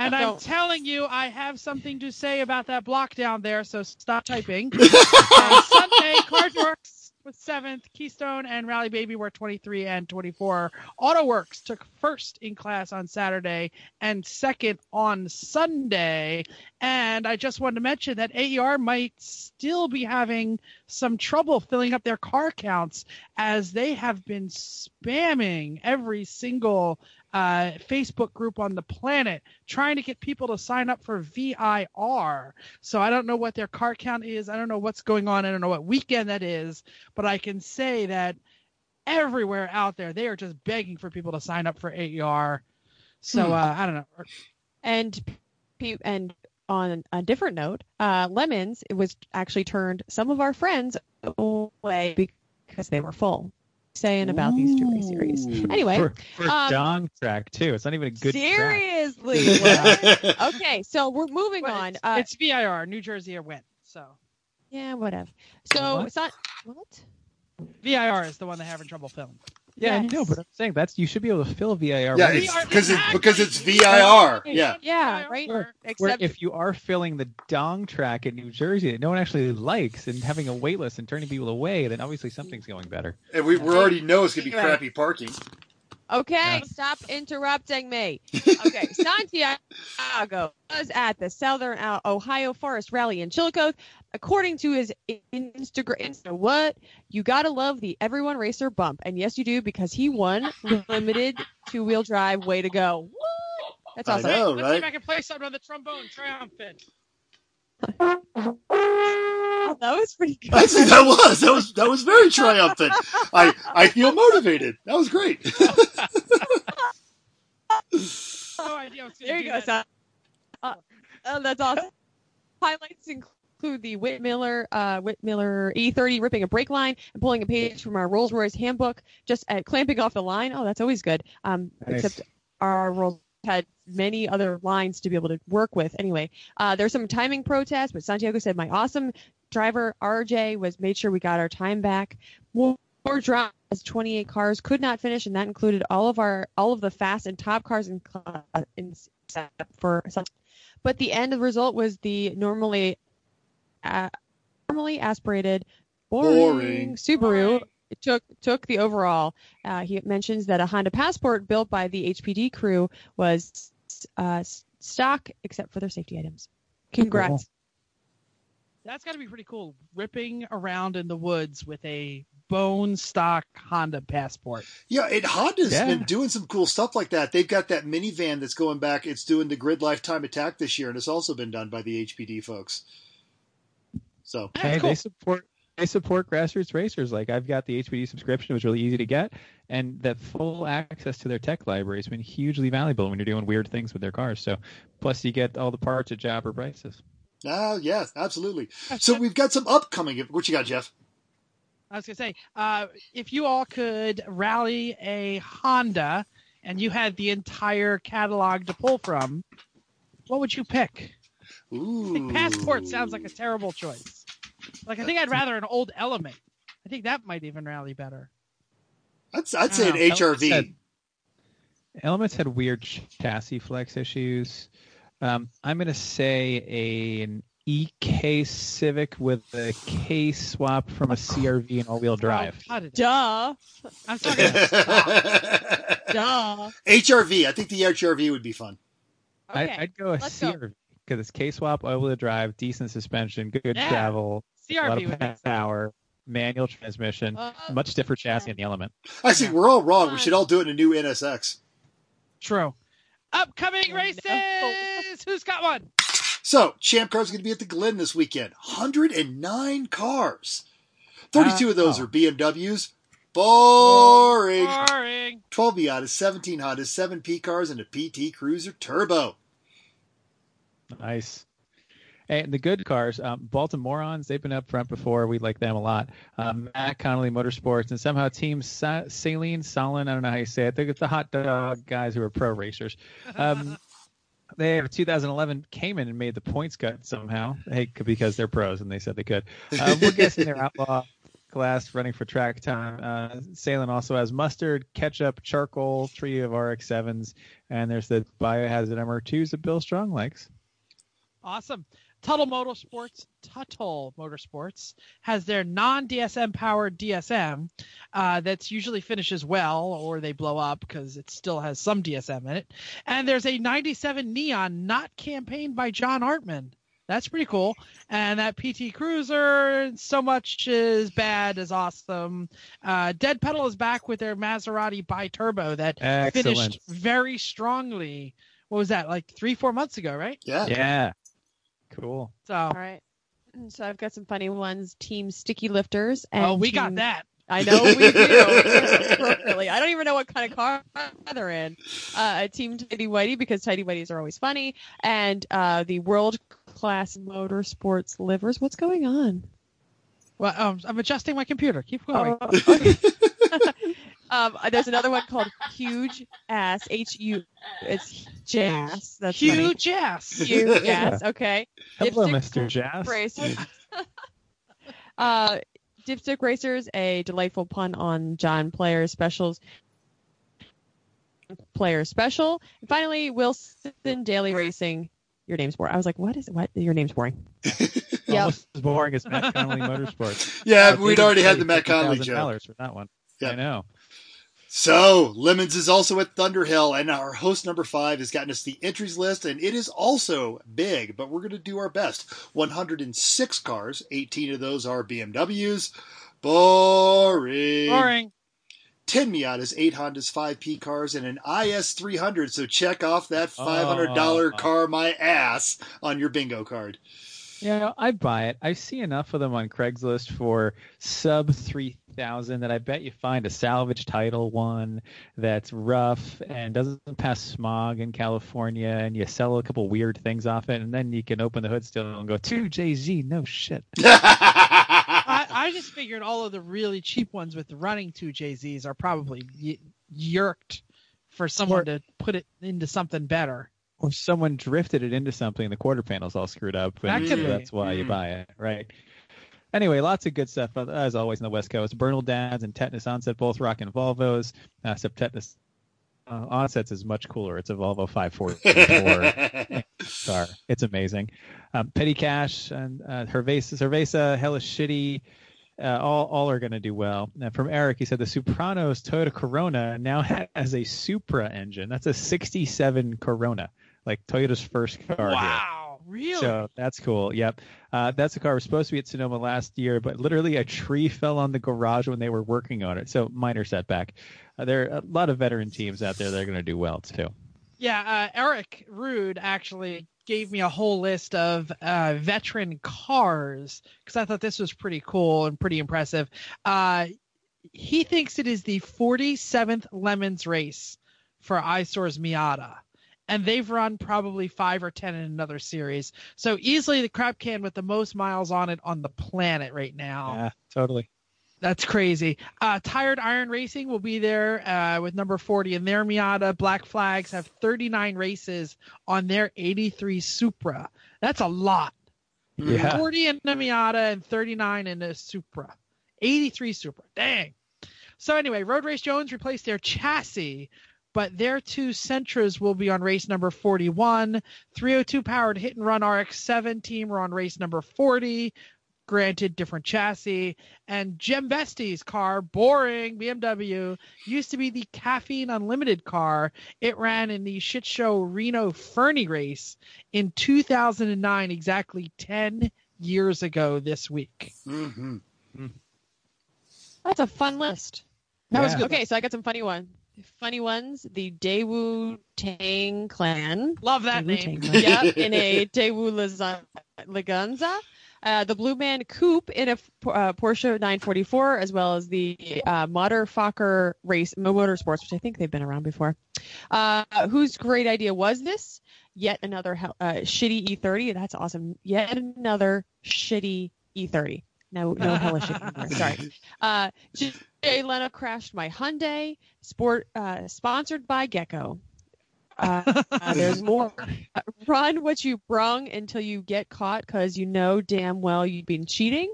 And I'm telling you, I have something to say about that block down there, so stop typing. uh, Sunday, Car Dorks was seventh, Keystone and Rally Baby were 23 and 24. AutoWorks took first in class on Saturday and second on Sunday. And I just wanted to mention that AER might still be having some trouble filling up their car counts as they have been spamming every single uh, Facebook group on the planet trying to get people to sign up for VIR. So I don't know what their car count is. I don't know what's going on. I don't know what weekend that is, but I can say that everywhere out there they are just begging for people to sign up for AER. So Hmm. uh, I don't know. And and on a different note, uh, lemons it was actually turned some of our friends away because they were full. Saying about these two series. Anyway, For, for um, dong track too. It's not even a good seriously. what? okay, so we're moving But on. It's, Uh, it's VIR. New Jersey or win. So yeah, whatever. So What? it's not what? VIR is the one they're having trouble filling. Yeah, I know, but I'm saying that's you should be able to fill VIR. yeah, with- it's because it's because it's VIR. Yeah. Yeah, right. Where Except if you are filling the dong track in New Jersey that no one actually likes and having a wait list and turning people away, then obviously something's going better. And we, we already know it's gonna be crappy parking. Okay, Yeah. stop interrupting me. Okay, Santiago was at the Southern Ohio Forest Rally in Chillicothe. According to his Instagram, Insta, what you gotta love the everyone racer bump, and yes, you do because he won limited two wheel drive. Way to go! What? That's I awesome. know. Let's see if? I can play something on the trombone. Triumphant. That was pretty good. I think that was that was that was very triumphant. I I feel motivated. That was great. No idea what's There you go, that. Uh, oh, that's awesome. Highlights include the Whit Miller, uh, Whit Miller E30 ripping a brake line and pulling a page from our Rolls Royce handbook, just at clamping off the line. Oh, that's always good. Um, Nice. except our Rolls had many other lines to be able to work with. Anyway, uh, there's some timing protests, but Santiago said my awesome driver RJ was made sure we got our time back. More, drama as 28 cars could not finish, and that included all of our all of the fast and top cars in, uh, in for. But the end result was the normally uh, normally aspirated boring, Boring. Subaru Boring. took took the overall. Uh, he mentions that a Honda Passport built by the HPD crew was uh, stock except for their safety items. Congrats. Cool. That's got to be pretty cool. Ripping around in the woods with a bone stock Honda Passport. Yeah, and Honda's Yeah. been doing some cool stuff like that. They've got that minivan that's going back. It's doing the Gridlife Time Attack this year, and it's also been done by the HPD folks. So That's Hey, cool. they support they support grassroots racers. Like I've got the HPD subscription; it was really easy to get, and that full access to their tech library has been hugely valuable when you're doing weird things with their cars. So, plus you get all the parts at jobber prices. Ah, yeah, absolutely. So we've got some upcoming. What you got, Jeff? I was gonna say, uh, if you all could rally a Honda and you had the entire catalog to pull from, what would you pick? I think Passport sounds like a terrible choice. Like I think I'd rather an old Element. I think that might even rally better. I'd, I'd say an Oh, HRV. Said- Elements had weird chassis flex issues. Um, I'm going to say a, an EK Civic with a K swap from a CRV and all-wheel drive. Oh, God, it- Duh. I'm talking about stock. Duh. HRV. I think the HRV would be fun. Okay. I, I'd go a let's go. CRV because it's K swap, all-wheel drive, decent suspension, good Yeah. travel, a lot CRV of would make sense. power, manual transmission, Uh, much stiffer chassis in the Element. Actually, Yeah. we're all wrong. We should all do it in a new NSX. True. Upcoming No. races. Who's got one? So, Champ Car's is going to be at the Glen this weekend. 109 cars. 32 of those Wow. are BMWs. Boring. Boring. 12 Miatas, 17 Hondas, 7 P cars, and a PT Cruiser Turbo. Nice. And the good cars, um, Baltimoreans, they've been up front before. We like them a lot. Um, Matt Connolly Motorsports, and somehow Team Sa- Saline, Solin, I don't know how you say it. They're the hot dog guys who are pro racers. Um, they have 2011 came in and made the points cut somehow. Hey, because they're pros and they said they could. Uh, we're guessing they're outlaw class running for track time. Uh, Salem also has mustard, ketchup, charcoal, tree of RX7s, and there's the biohazard MR2s that Bill Strong likes. Awesome. Tuttle Motorsports, Tuttle Motorsports has their non-DSM powered DSM uh, that's usually finishes well, or they blow up because it still has some DSM in it. And there's a '97 Neon, not campaigned by John Artman. That's pretty cool. And that PT Cruiser, so much is bad as awesome. Uh, Dead Pedal is back with their Maserati bi-turbo that Excellent. finished very strongly. What was that? Like three, four months ago, right? Yeah. Yeah. Cool. So, All right. So I've got some funny ones. Team Sticky Lifters. And oh, we got that. I know we do. Appropriately. I don't even know what kind of car they're in. Uh, Team Tidy Whitey because Tidy Whiteys are always funny, and uh, the World Class Motorsports Livers. What's going on? Well, um, I'm adjusting my computer. Keep going. Oh, okay. um, there's another one called Huge Ass. H U. It's Jazz. That's funny. Huge ass. Huge Ass. Okay. Hello, Dipstick Mr. Jazz. Racers. uh, Dipstick Racers, a delightful pun on John Player specials. Player special. And finally, Wilson Daily Racing. Your name's boring. I was like, what is it? what? Your name's boring. yeah. Almost as boring as Matt Connolly Motorsports. Yeah, Uh, we'd already had the Matt Connolly joke. for that one. Yeah. I know. So, Lemons is also at Thunderhill, and our host number five has gotten us the entries list, and it is also big, but we're going to do our best. 106 cars, 18 of those are BMWs. Boring. Boring. 10 Miatas, 8 Hondas, 5 P cars, and an IS 300. So check off that $500 Oh. car my ass on your bingo card. Yeah, I buy it. I see enough of them on Craigslist for sub three thousand that I bet you find a salvage title one that's rough and doesn't pass smog in California, and you sell a couple weird things off it, and then you can open the hood still and go two JZ. No shit. I, I just figured all of the really cheap ones with running two JZs are probably y- yerked for someone to put it into something better. Or someone drifted it into something, the quarter panel's all screwed up, and could be. that's why you Mm. buy it, right? Anyway, lots of good stuff as always in the West Coast. Bernal Dads and Tetanus Onset both rocking Volvos. Uh, except Tetanus uh, Onsets is much cooler. It's a Volvo 544 car. It's amazing. Um, Petty Cash and uh, Cerveza, Cerveza, Hellish Shitty, uh, all all are going to do well. And from Eric, he said the Sopranos Toyota Corona now has a Supra engine. That's a 67 Corona, like Toyota's first car here. wow, really? So that's cool. Yep. Uh, that's a car was supposed to be at Sonoma last year, but literally a tree fell on the garage when they were working on it. So minor setback. Uh, there are a lot of veteran teams out there that are going to do well too. Yeah, uh, Eric Rood actually gave me a whole list of uh, veteran cars because I thought this was pretty cool and pretty impressive. Uh, he thinks it is the 47th Lemons race for Isor's Miata. And they've run probably five or ten in another series. So easily the crap can with the most miles on it on the planet right now. Yeah, totally. That's crazy. Uh, Tired Iron Racing will be there uh, with number 40 in their Miata. Black Flags have 39 races on their 83 Supra. That's a lot. Yeah. 40 in the Miata and 39 in the Supra. 83 Supra. Dang. So anyway, Road Race Jones replaced their chassis, but their two Sentras will be on race number 41. 302 powered hit and run RX-7 team are on race number 40. Granted, different chassis. And Jim Vesti's car, boring BMW, used to be the Caffeine Unlimited car. It ran in the shit show Reno Fernley race in 2009, exactly 10 years ago this week. hmm That's a fun list. That was good. Okay, so I got some funny ones. Funny ones. The Daewoo Tang Clan. Love that Daewoo name. Yep, in a Daewoo Leganza. Uh, the Blue Man Coupe in a uh, Porsche 944, as well as the uh, Motor Fokker Race Motorsports, which I think they've been around before. Uh, whose great idea was this? Yet another uh, shitty E30. That's awesome. Yet another shitty E30. No, no hella shit. anymore. Sorry. Uh, Jay Leno crashed my Hyundai. Sport uh, sponsored by Gecko. Uh, uh, there's more. Uh, run what you brung until you get caught, because you know damn well you've been cheating.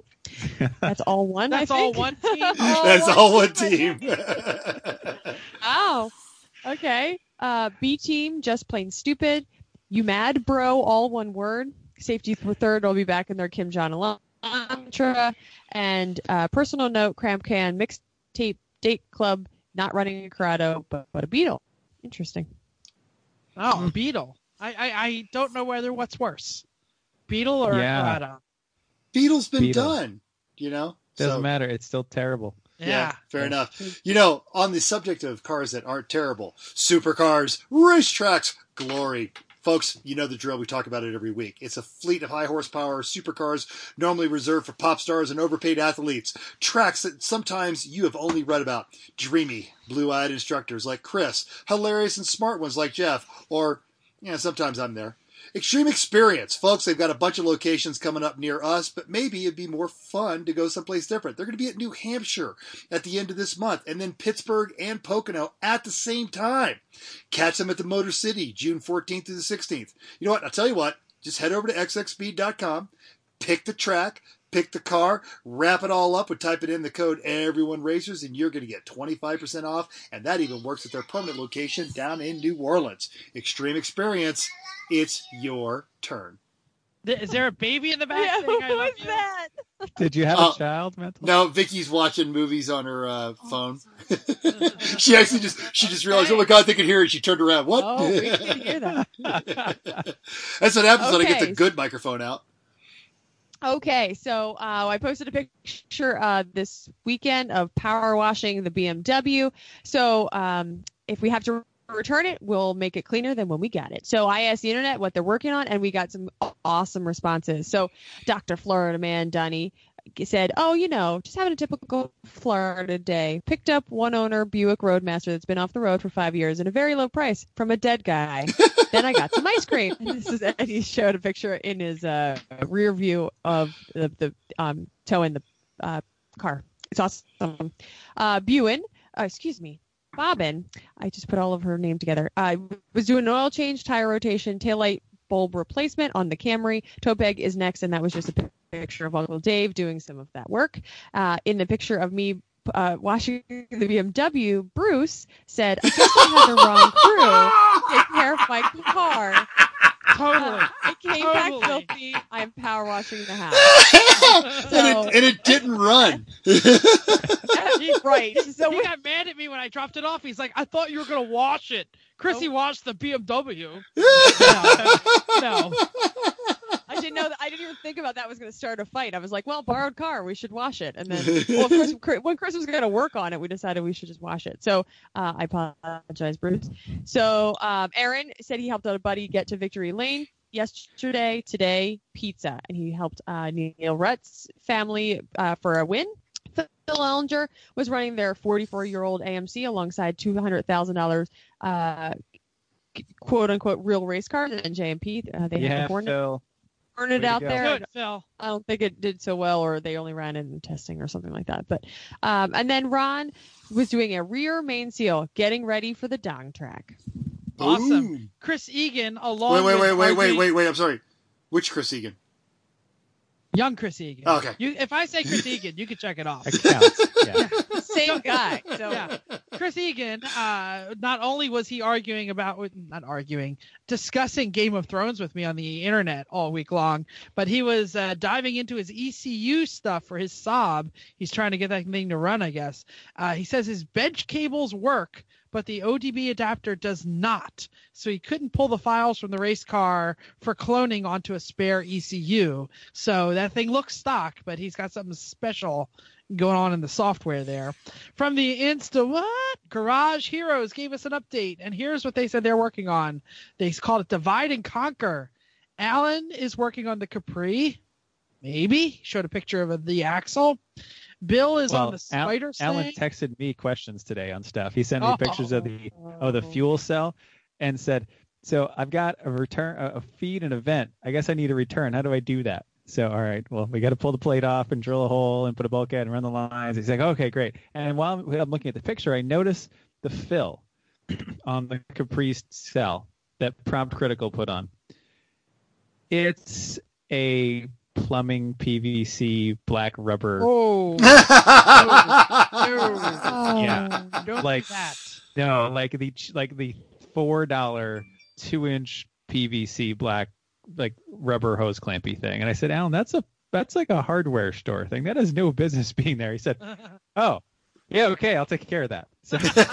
That's all one. I That's all one team. All That's one all one team. team. Oh, okay. Uh, B team, just plain stupid. You mad, bro? All one word. Safety for third. I'll be back in their Kim Jong Elantra. And uh, personal note: Cramp Can mixtape date club. Not running a Corrado, but, but a Beetle. Interesting. Oh, Beetle. I, I, I don't know whether what's worse, Beetle or Yeah. Corrado. Beetle's been Beetle. done, you know? Doesn't So- matter. It's still terrible. Yeah. fair Yeah. enough. You know, on the subject of cars that aren't terrible, supercars, racetracks, glory. Folks, you know the drill. We talk about it every week. It's a fleet of high horsepower supercars normally reserved for pop stars and overpaid athletes. Tracks that sometimes you have only read about. Dreamy, blue eyed instructors like Chris, hilarious and smart ones like Jeff, or, yeah, sometimes I'm there. Xtreme Xperience. Folks, they've got a bunch of locations coming up near us, but maybe it'd be more fun to go someplace different. They're going to be at New Hampshire at the end of this month, and then Pittsburgh and Pocono at the same time. Catch them at the Motor City, June 14th through the 16th. You know what? I'll tell you what. Just head over to xxspeed.com, pick the track, pick the car, wrap it all up, and type it in the code Everyone Racers, and you're going to get 25% off. And that even works at their permanent location down in New Orleans. Xtreme Xperience. It's your turn. Is there a baby in the back Yeah, saying I who love you? that? Did you have Oh. a child, mental? No, Vicky's watching movies on her uh, phone. she actually just she just realized, oh my god, they can hear it. She turned around. What? Oh, we can hear that. That's what happens when I get the good microphone out. Okay, so uh, I posted a picture uh, this weekend of power washing the BMW. So um, if we have to return it, we'll make it cleaner than when we got it. So I asked the internet what they're working on, and we got some awesome responses. So Dr. Florida Man Dunny said, "Oh, you know, just having a typical Florida day. Picked up one owner Buick Roadmaster that's been off the road for five years at a very low price from a dead guy. then I got some ice cream. And this is and he showed a picture in his uh, rear view of the, the um, towing the uh, car. It's awesome. Uh, Buin, uh, excuse me, Bobbin. I just put all of her name together. I was doing an oil change, tire rotation, taillight bulb replacement on the Camry. Tow bag is next, and that was just a picture of Uncle Dave doing some of that work. Uh, in the picture of me uh, washing the BMW, Bruce said, "I guess I had the wrong crew take care of my car." Totally. I came Totally. back filthy. I'm power washing the house. and, it, and it didn't run. right. So he we, got mad at me when I dropped it off. He's like, I thought you were gonna wash it. Chrissy washed the BMW. No, no. I didn't know that. I didn't even think about that was going to start a fight. I was like, well, borrowed car, we should wash it. And then, well, of course, Chris- when Chris was going to work on it, we decided we should just wash it. So uh, I apologize, Bruce. So um, Aaron said he helped out a buddy get to Victory Lane yesterday. Today, pizza, and he helped uh, Neil Rutt's family uh, for a win. Phil Ellinger was running their 44-year-old AMC alongside $200,000 uh, quote unquote real race cars and JMP. Uh, they had yeah, the Hornet Phil. Burn it out go. there. Good, Phil. I don't think it did so well, or they only ran it in testing or something like that. But um, and then Ron was doing a rear main seal, getting ready for the dong track. Awesome. Ooh. Chris Egan, along Wait, wait, with wait, wait, wait, wait, wait. I'm sorry. Which Chris Egan? Young Chris Egan. Oh, okay. You, if I say Chris Egan, you can check it off. It counts. Yeah. Same guy. So Yeah. Chris Egan, uh, not only was he arguing about, not arguing, discussing Game of Thrones with me on the internet all week long, but he was uh, diving into his ECU stuff for his Saab. He's trying to get that thing to run, I guess. Uh, he says his bench cables work, but the ODB adapter does not. So he couldn't pull the files from the race car for cloning onto a spare ECU. So that thing looks stock, but he's got something special going on in the software there. From the Insta what? Garage Heroes gave us an update, and here's what they said they're working on. They called it Divide and Conquer. Alan is working on the Capri. Maybe showed a picture of the axle. Bill is Well, on the Al- Alan texted me questions today on stuff. He sent me pictures of the of the Oh. fuel cell and said, "So I've got a return, a a feed, and event. I guess I need a return. How do I do that?" So all right, well we got to pull the plate off and drill a hole and put a bulkhead and run the lines. He's like, "Okay, great." And while I'm I'm looking at the picture, I notice the fill on the Capri's cell that Prompt Critical put on. It's a plumbing PVC black rubber. Oh, oh. Yeah. don't Like- that. No, like the like the four dollar two inch PVC black like rubber hose clampy thing. And I said, Alan, that's a that's like a hardware store thing. That has no business being there. He said, Oh, yeah, okay, I'll take care of that. So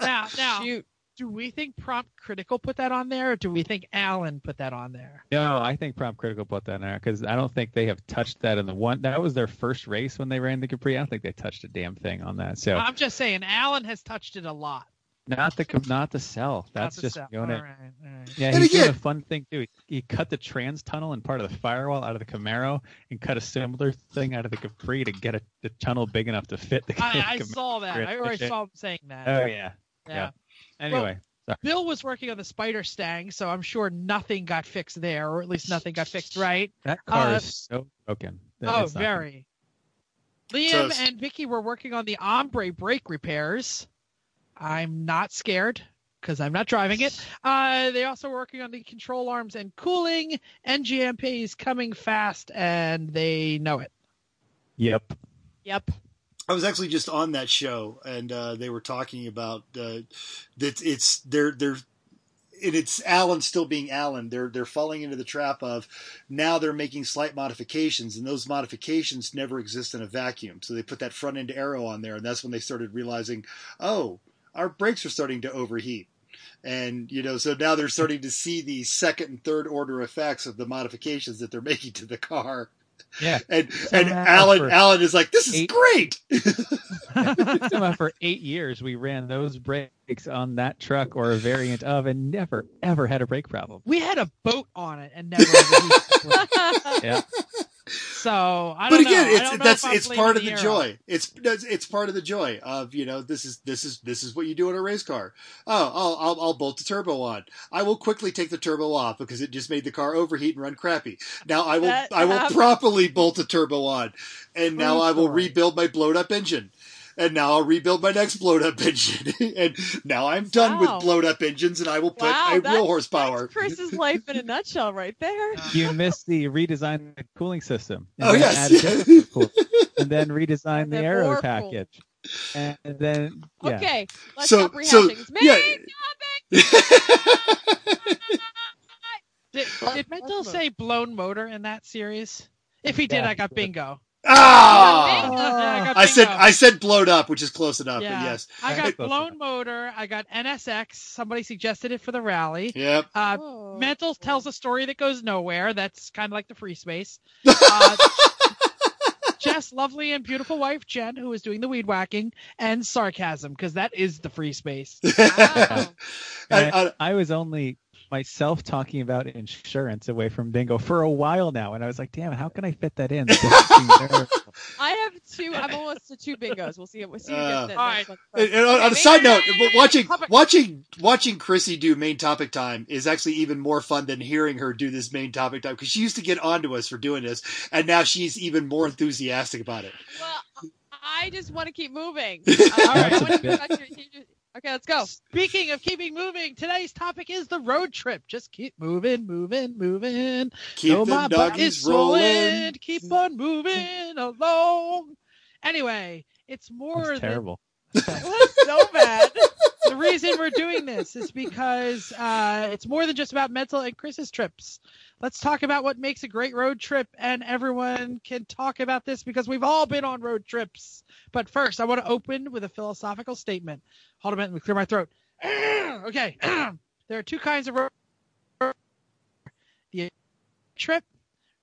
Now, now, Shoot. Do we think Prompt Critical put that on there, or do we think Alan put that on there? no, I think Prompt Critical put that on there because I don't think they have touched that in the one. That was their first race when they ran the Capri. I don't think they touched a damn thing on that. So I'm just saying, Alan has touched it a lot. not the not the cell. That's the just cell. going All it. right, all right. Yeah, And he's doing again- a fun thing too. He, he cut the trans tunnel and part of the firewall out of the Camaro, and cut a similar thing out of the Capri to get a, the tunnel big enough to fit the. I, I saw that. I already saw him saying that. Oh yeah. yeah. yeah. Anyway, Bill was working on the spider stang, so I'm sure nothing got fixed there, or at least nothing got fixed right. that car Uh, is so broken. that oh, very. So Liam it's- and Vicky were working on the Ombre brake repairs. I'm not scared because I'm not driving it. Uh, they also were working on the control arms and cooling. NJMP is coming fast, and they know it. Yep. Yep. I was actually just on that show, and uh, they were talking about uh, that it's they're they're and it's Alan still being Alan. They're they're falling into the trap of now they're making slight modifications, and those modifications never exist in a vacuum. So they put that front end aero on there, and that's when they started realizing, oh, our brakes are starting to overheat. And you know, so now they're starting to see the second and third order effects of the modifications that they're making to the car. Yeah. And So and Alan Alan is like, this is eight- great. Somehow for eight years we ran those brakes on that truck or a variant of, and never ever had a brake problem. We had a boat on it and never. overheated. Yeah. So I but don't again, know. I it's that's it's part of the joy. It's it's part of the joy of you know this is this is this is what you do in a race car. Oh, I'll I'll, I'll bolt the turbo on. I will quickly take the turbo off because it just made the car overheat and run crappy. Now I will That I will happens. properly bolt the turbo on, and now True I will rebuild my blowed up engine. And now I'll rebuild my next blowed up engine. and now I'm done Wow. with blowed up engines and I will put Wow, a real horsepower. That's Chris's life in a nutshell, right there. You missed the redesign the cooling system. and Oh, then yes. add additional and then redesign And the then aero more package. And then yeah. Okay, let's So- stop rehashing. so, It's yeah. Did, did Mental say blown motor in that series? If he did, Yeah, I got bingo. Ah! bingo. Yeah, I got I said bingo. I said blowed up, which is close enough, Yeah. but yes. I got blown motor. I got NSX. Somebody suggested it for the rally. Yep. Uh, Oh. Mental tells a story that goes nowhere. That's kind of like the free space. Uh, Jess' lovely and beautiful wife Jen, who is doing the weed whacking, and sarcasm because that is the free space. Wow. And I- I- I was only myself talking about insurance away from bingo for a while now, and I was like, "Damn, how can I fit that in?" This seems terrible. I have two. I'm almost to two bingos. We'll see. We'll see. Uh, it. all right. And, and on, on a side note, watching watching watching Chrissy do main topic time is actually even more fun than hearing her do this main topic time because she used to get onto us for doing this, and now she's even more enthusiastic about it. Well, I just want to keep moving. All All right. That's wanna touch your- Okay, let's go. Speaking of keeping moving, today's topic is the road trip. Just keep moving, moving, moving. Keep Though them my butt doggies is rolling. swollen, Keep on moving along. Anyway, it's more That's than terrible. It was so bad. the reason we're doing this is because uh, it's more than just about mental and Chris's trips. Let's talk about what makes a great road trip, and everyone can talk about this because we've all been on road trips. But first, I want to open with a philosophical statement. Hold a minute, let me clear my throat. okay, there are two kinds of road the trip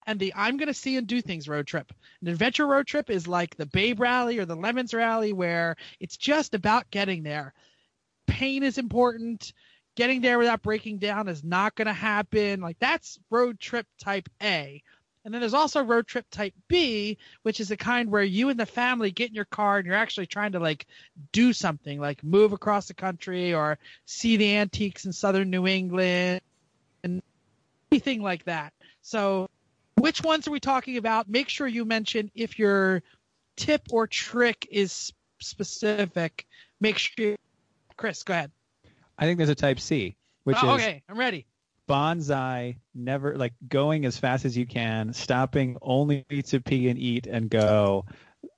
and the I'm going to see and do things road trip. An adventure road trip is like the Babe Rally or the Lemons Rally, where it's just about getting there. Pain is important. Getting there without breaking down is not going to happen. Like that's road trip type A. And then there's also road trip type B, which is the kind where you and the family get in your car and you're actually trying to like do something, like move across the country or see the antiques in southern New England and anything like that. So, which ones are we talking about? Make sure you mention if your tip or trick is specific. Make sure, Chris, go ahead. I think there's a type C, which Oh, is okay, I'm ready. bonsai, never like going as fast as you can, stopping only to pee and eat and go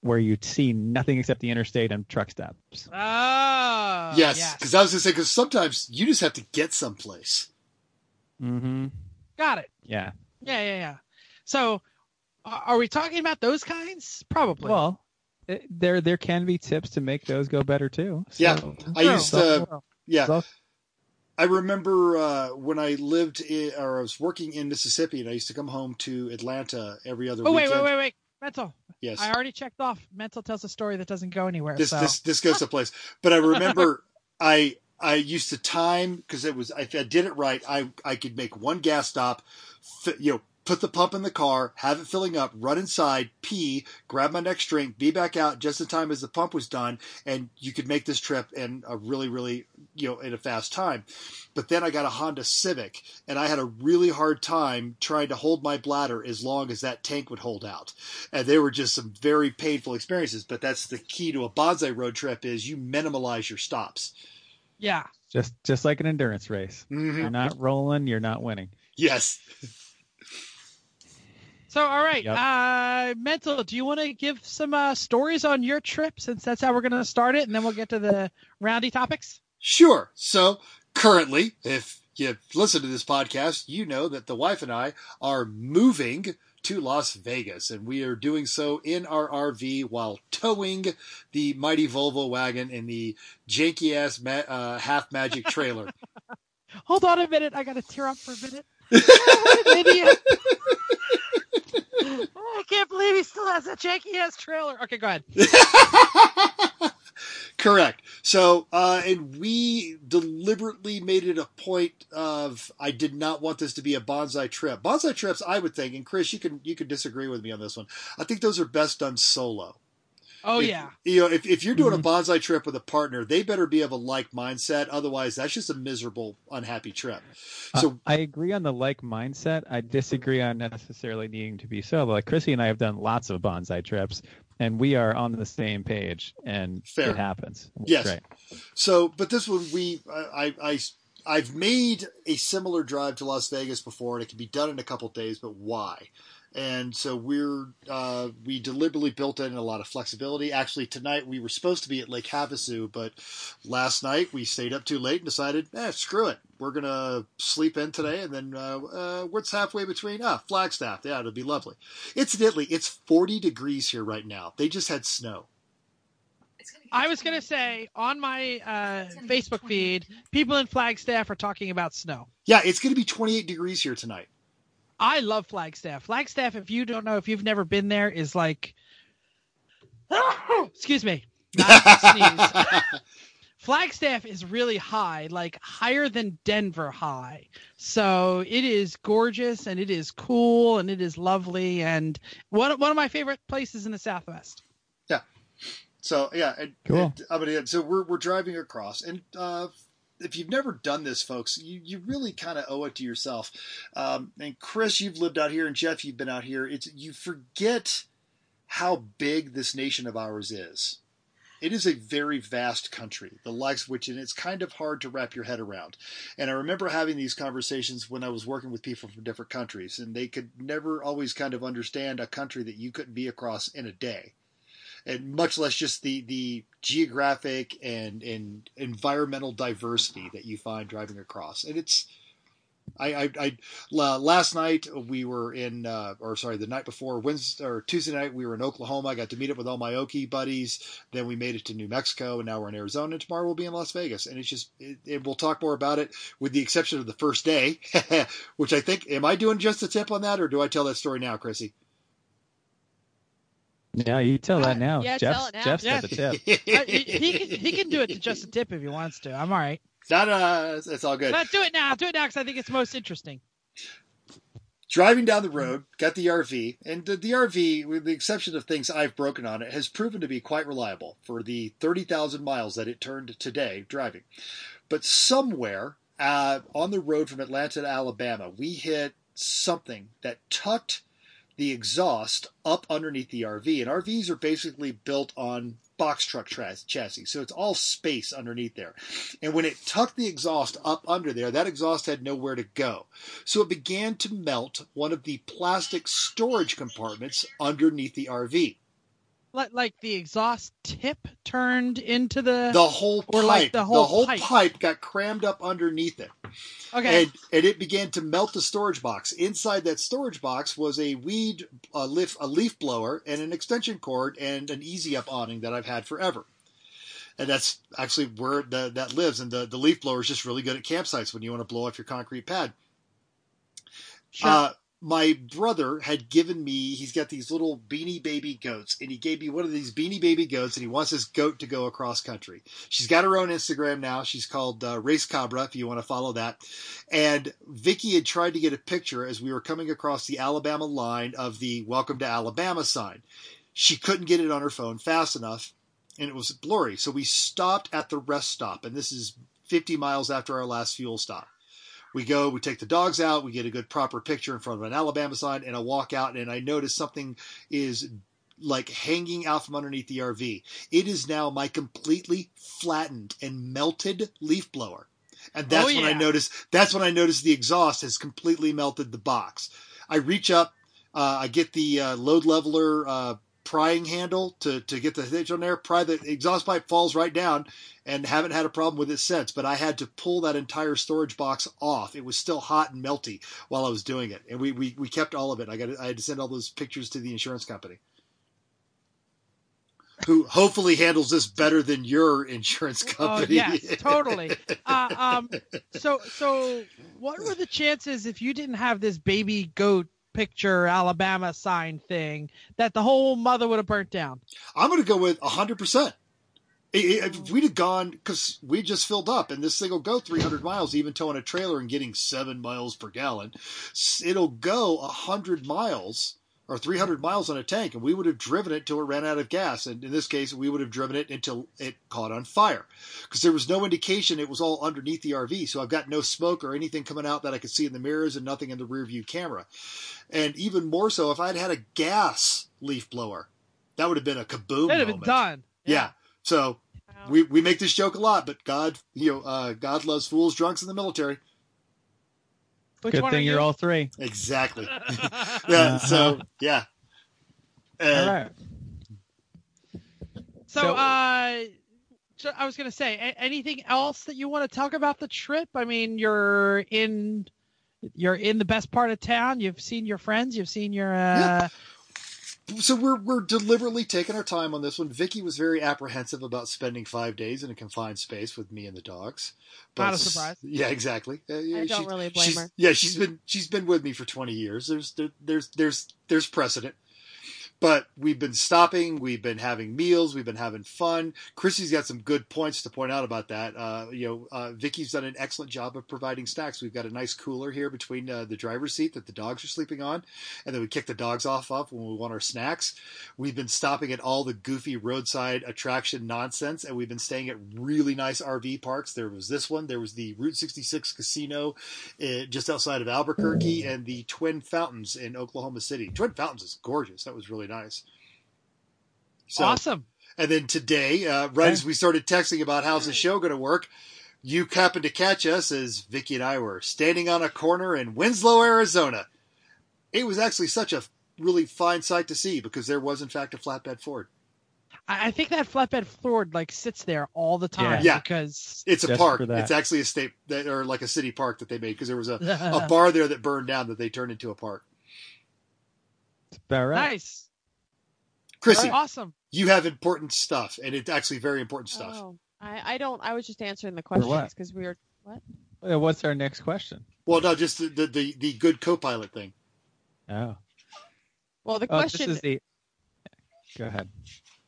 where you see nothing except the interstate and truck stops. Oh, yes, because I was gonna say because sometimes you just have to get someplace. Mm-hmm. got it. Yeah. Yeah, yeah, yeah. So, are we talking about those kinds? Probably. Well, it, there there can be tips to make those go better too. So, Yeah, I True. used to. True. Yeah, so- I remember uh, when I lived in, or I was working in Mississippi, and I used to come home to Atlanta every other Oh wait, weekend. wait, wait, wait. Mental. Yes, I already checked off. Mental tells a story that doesn't go anywhere. this so. this this goes to place. But I remember I I used to time because it was if I did it right, I I could make one gas stop, you know, put the pump in the car, have it filling up, run inside, pee, grab my next drink, be back out just in time as the pump was done, and you could make this trip in a really really you know in a fast time. But then I got a Honda Civic, and I had a really hard time trying to hold my bladder as long as that tank would hold out. And they were just some very painful experiences. But that's the key to a bonsai road trip: is you minimalize your stops. yeah. just just like an endurance race. Mhm. You're not rolling, you're not winning. Yes. So, all right. Yep. Uh, Mental, do you want to give some uh, stories on your trip since that's how we're going to start it, and then we'll get to the roundy topics? Sure. So currently, if you listen to this podcast, you know that the wife and I are moving to Las Vegas, and we are doing so in our RV while towing the mighty Volvo wagon in the janky ass ma- uh, half magic trailer. Hold on a minute. I got to tear up for a minute. Oh, what an idiot. Oh, I can't believe he still has that janky ass trailer. Okay, go ahead. Correct. So, uh, and we deliberately made it a point of I did not want this to be a bonsai trip. Bonsai trips, I would think, and Chris, you can you can disagree with me on this one. I think those are best done solo. Oh, If- yeah. You know, if, if you're doing a bonsai trip with a partner, they better be of a like mindset. Otherwise, that's just a miserable, unhappy trip. So, Uh, I agree on the like mindset. I disagree on necessarily needing to be solo. Like Chrissy and I have done lots of bonsai trips, and we are on the same page, and Fair. it happens. It's Yes. great. So, but this one we I, I I've made a similar drive to Las Vegas before, and it can be done in a couple days. But why? And so we're uh, we deliberately built in a lot of flexibility. Actually, tonight we were supposed to be at Lake Havasu, but last night we stayed up too late and decided, eh, screw it. We're gonna sleep in today, and then uh, uh, what's halfway between? Ah, Flagstaff. Yeah, it'll be lovely. Incidentally, it's 40 degrees here right now. They just had snow. I was going to say on my uh, Facebook feed, people in Flagstaff are talking about snow. Yeah, it's gonna be 28 degrees here tonight. I love Flagstaff. Flagstaff, if you don't know, if you've never been there, is like, excuse me, not to sneeze. Flagstaff is really high, like higher than Denver high. So it is gorgeous and it is cool and it is lovely and one one of my favorite places in the Southwest. Yeah. So yeah, and, Cool. and, I mean, so we're we're driving across, and uh, if you've never done this, folks, you you really kind of owe it to yourself. Um, and Chris, you've lived out here, and Jeff, you've been out here. It's you forget how big this nation of ours is. It is a very vast country, the likes of which, and it's kind of hard to wrap your head around. And I remember having these conversations when I was working with people from different countries, and they could never always kind of understand a country that you couldn't be across in a day and much less just the the geographic and and environmental diversity that you find driving across. And it's I, I, I last night we were in, uh, or sorry, the night before Wednesday or Tuesday night we were in Oklahoma. I got to meet up with all my Okie buddies. Then we made it to New Mexico, and now we're in Arizona. And tomorrow we'll be in Las Vegas. And it's just, it, it, we'll talk more about it, with the exception of the first day, which I think, am I doing just a tip on that, or do I tell that story now, Chrissy? Yeah, you tell that now. Yeah, Jeff's, tell it now. Jeff's Yeah. got the tip. Uh, he, he can, he can do it to just a tip if he wants to. I'm all right. Not, uh, it's all good. But do it now. Do it now because I think it's most interesting. driving down the road, got the RV, and the, the RV, with the exception of things I've broken on it, has proven to be quite reliable for the 30,000 miles that it turned today driving. But somewhere uh, on the road from Atlanta to Alabama, we hit something that tucked the exhaust up underneath the RV. And RVs are basically built on box truck chassis, so it's all space underneath there. And when it tucked the exhaust up under there, that exhaust had nowhere to go. So it began to melt one of the plastic storage compartments underneath the RV. Like, like the exhaust tip turned into the. The whole pipe, Or like the whole pipe. pipe. got crammed up underneath it. okay. and and it began to melt the storage box. Inside that storage box was a weed, a leaf, a leaf blower, and an extension cord, and an easy up awning that I've had forever. And that's actually where the, that lives. And the, the leaf blower is just really good at campsites when you want to blow off your concrete pad. sure. Uh, my brother had given me, he's got these little beanie baby goats, and he gave me one of these beanie baby goats, and he wants his goat to go across country. She's got her own Instagram now. She's called uh, Race cobra if you want to follow that. And Vicky had tried to get a picture as we were coming across the Alabama line of the Welcome to Alabama sign. She couldn't get it on her phone fast enough, and it was blurry. So we stopped at the rest stop, and this is 50 miles after our last fuel stop. We go, we take the dogs out, we get a good proper picture in front of an Alabama sign, and I walk out and I notice something is like hanging out from underneath the RV. It is now my completely flattened and melted leaf blower. And that's Oh, when I yeah. notice that's when I notice the exhaust has completely melted the box. I reach up, uh, I get the uh, load leveler uh, prying handle to, to get the hitch on there, pry the exhaust pipe falls right down and haven't had a problem with it since. But I had to pull that entire storage box off. It was still hot and melty while I was doing it. And we, we, we kept all of it. I got I had to send all those pictures to the insurance company. Who hopefully handles this better than your insurance company. Oh company. yes, totally. Uh, um, so so what were the chances if you didn't have this baby goat picture Alabama sign thing that the whole mother would have burnt down? I'm going to go with 100%. If we'd have gone, because we just filled up, and this thing will go 300 miles, even towing a trailer and getting seven miles per gallon. It'll go 100 miles or 300 miles on a tank, and we would have driven it till it ran out of gas. And in this case, we would have driven it until it caught on fire, because there was no indication it was all underneath the RV. So I've got no smoke or anything coming out that I could see in the mirrors, and nothing in the rear view camera. And even more so, if I'd had a gas leaf blower, that would have been a kaboom. That'd have been done. Yeah. So we, we make this joke a lot, but God, you know, uh, God loves fools, drunks, in the military. Which Good one thing you're you? all three. Exactly. yeah. So yeah. Uh, all right. So, So- uh, I was gonna say, a- anything else that you want to talk about the trip? I mean, you're in, you're in the best part of town. You've seen your friends. You've seen your. Uh, Yeah. So we're we're deliberately taking our time on this one. Vicky was very apprehensive about spending five days in a confined space with me and the dogs. Not a surprise. Yeah, exactly. Uh, yeah, I don't she- really blame she's- her. Yeah, she's been she's been with me for twenty years. There's there, there's there's there's precedent. But we've been stopping, we've been having meals, we've been having fun. Chrissy's got some good points to point out about that. Uh, you know, uh, Vicky's done an excellent job of providing snacks. We've got a nice cooler here between uh, the driver's seat that the dogs are sleeping on, and then we kick the dogs off of when we want our snacks. We've been stopping at all the goofy roadside attraction nonsense, and we've been staying at really nice RV parks. There was this one, there was the Route 66 Casino uh, just outside of Albuquerque, and the Twin Fountains in Oklahoma City. Twin Fountains is gorgeous. That was really nice. So, awesome. and then today, uh, right as we started texting about how's the show going to work, you happened to catch us as Vicky and I were standing on a corner in Winslow, Arizona. It was actually such a really fine sight to see because there was, in fact, a flatbed Ford. I, I think that flatbed Ford like sits there all the time Yeah. because It's a Just park. It's actually a state that, or like a city park that they made because there was a, a bar there that burned down that they turned into a park. It's about right. nice, Chrissy, awesome. you have important stuff, and it's actually very important stuff. Oh, I, I don't. I was just answering the questions because we were. What? What's our next question? Well, no, just the, the, the, the good co-pilot thing. Oh, Well, the oh question. this is the. Go ahead.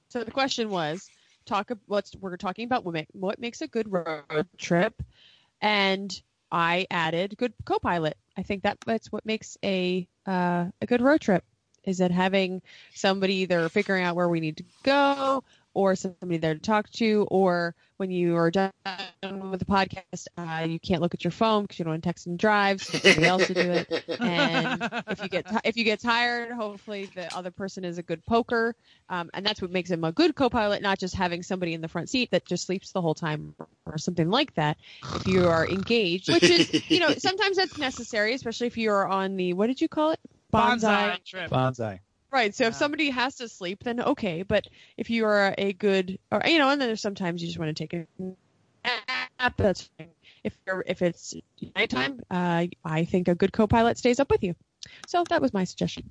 So the question was, talk. ab- What's we're talking about? What, make, what makes a good road trip? And I added good co-pilot. I think that that's what makes a uh, a good road trip? Is it having somebody either figuring out where we need to go, or somebody there to talk to, or when you are done with the podcast, uh, you can't look at your phone because you don't want to text and drive, so somebody else to do it. And if you get ti- if you get tired, hopefully the other person is a good poker, um, and that's what makes him a good co-pilot, not just having somebody in the front seat that just sleeps the whole time or something like that. If you are engaged, which is you know sometimes that's necessary, especially if you are on the what did you call it Bonsai trip. Bonsai. Right. So if somebody has to sleep, then okay. But if you are a good, or you know, and then there's sometimes you just want to take a nap. That's fine. If you're, if it's nighttime, uh, I think a good co-pilot stays up with you. So that was my suggestion.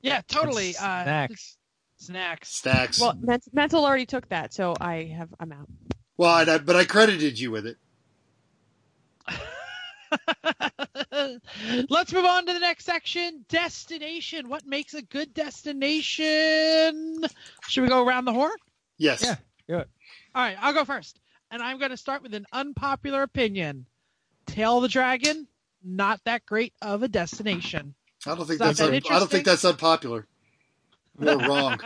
Yeah, totally. And Uh, snacks. Snacks. Stacks. Well, Men- mental already took that, so I have I'm out. well, I, but I credited you with it. Let's move on to the next section. Destination. What makes a good destination? Should we go around the horn? Yes. Yeah. All right, I'll go first. And I'm going to start with an unpopular opinion. Tail the Dragon, not that great of a destination. I don't think that's that un- I don't think that's unpopular. We're wrong.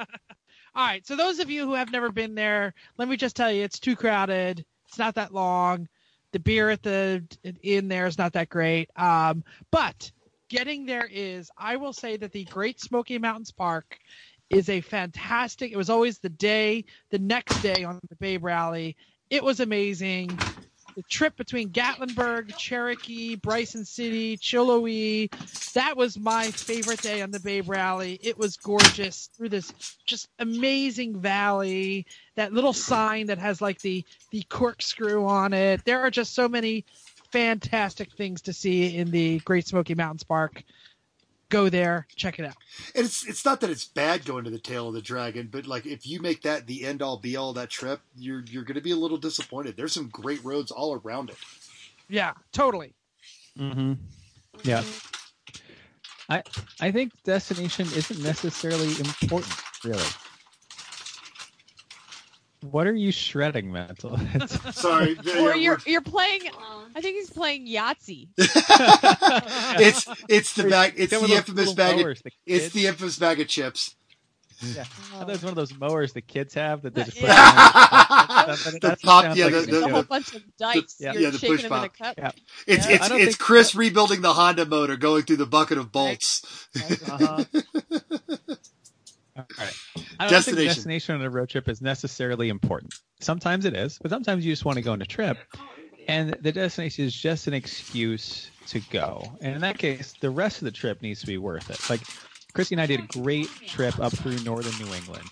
All right, so those of you who have never been there, let me just tell you, it's too crowded. It's not that long. The beer at the inn there is not that great. Um, but getting there is, I will say that the Great Smoky Mountains Park is a fantastic. It was always the day, the next day on the Babe Rally. It was amazing. The trip between Gatlinburg, Cherokee, Bryson City, Chiloe, that was my favorite day on the Babe Rally. It was gorgeous through this just amazing valley. That little sign that has like the the corkscrew on it. There are just so many fantastic things to see in the Great Smoky Mountains Park. Go there, check it out. And it's it's not that it's bad going to the tail of the dragon, but like if you make that the end all be all that trip, you're you're going to be a little disappointed. There's some great roads all around it. Yeah, totally. Mm-hmm. Yeah. I I think destination isn't necessarily important, really. What are you shredding, mental? It's- Sorry, Or yeah, you're you're playing. Um, I think he's playing Yahtzee. it's it's the bag. It's Some the infamous little bag. Of, mowers the it's the infamous bag of chips. Yeah. I thought it was one of those mowers the kids have that they just put Yeah. on. the That pop, yeah, like the, a the, a whole bunch of dice. yeah. You're Yeah, the shaking push them in a pop. cup. Yeah. it's Yeah. it's I it's think- Chris rebuilding the Honda motor, going through the bucket of bolts. Uh-huh. All right. I don't Destination. think destination on a road trip is necessarily important. Sometimes it is, but sometimes you just want to go on a trip, and the destination is just an excuse to go. And in that case, the rest of the trip needs to be worth it. Like Chrissy and I did a great trip up through northern New England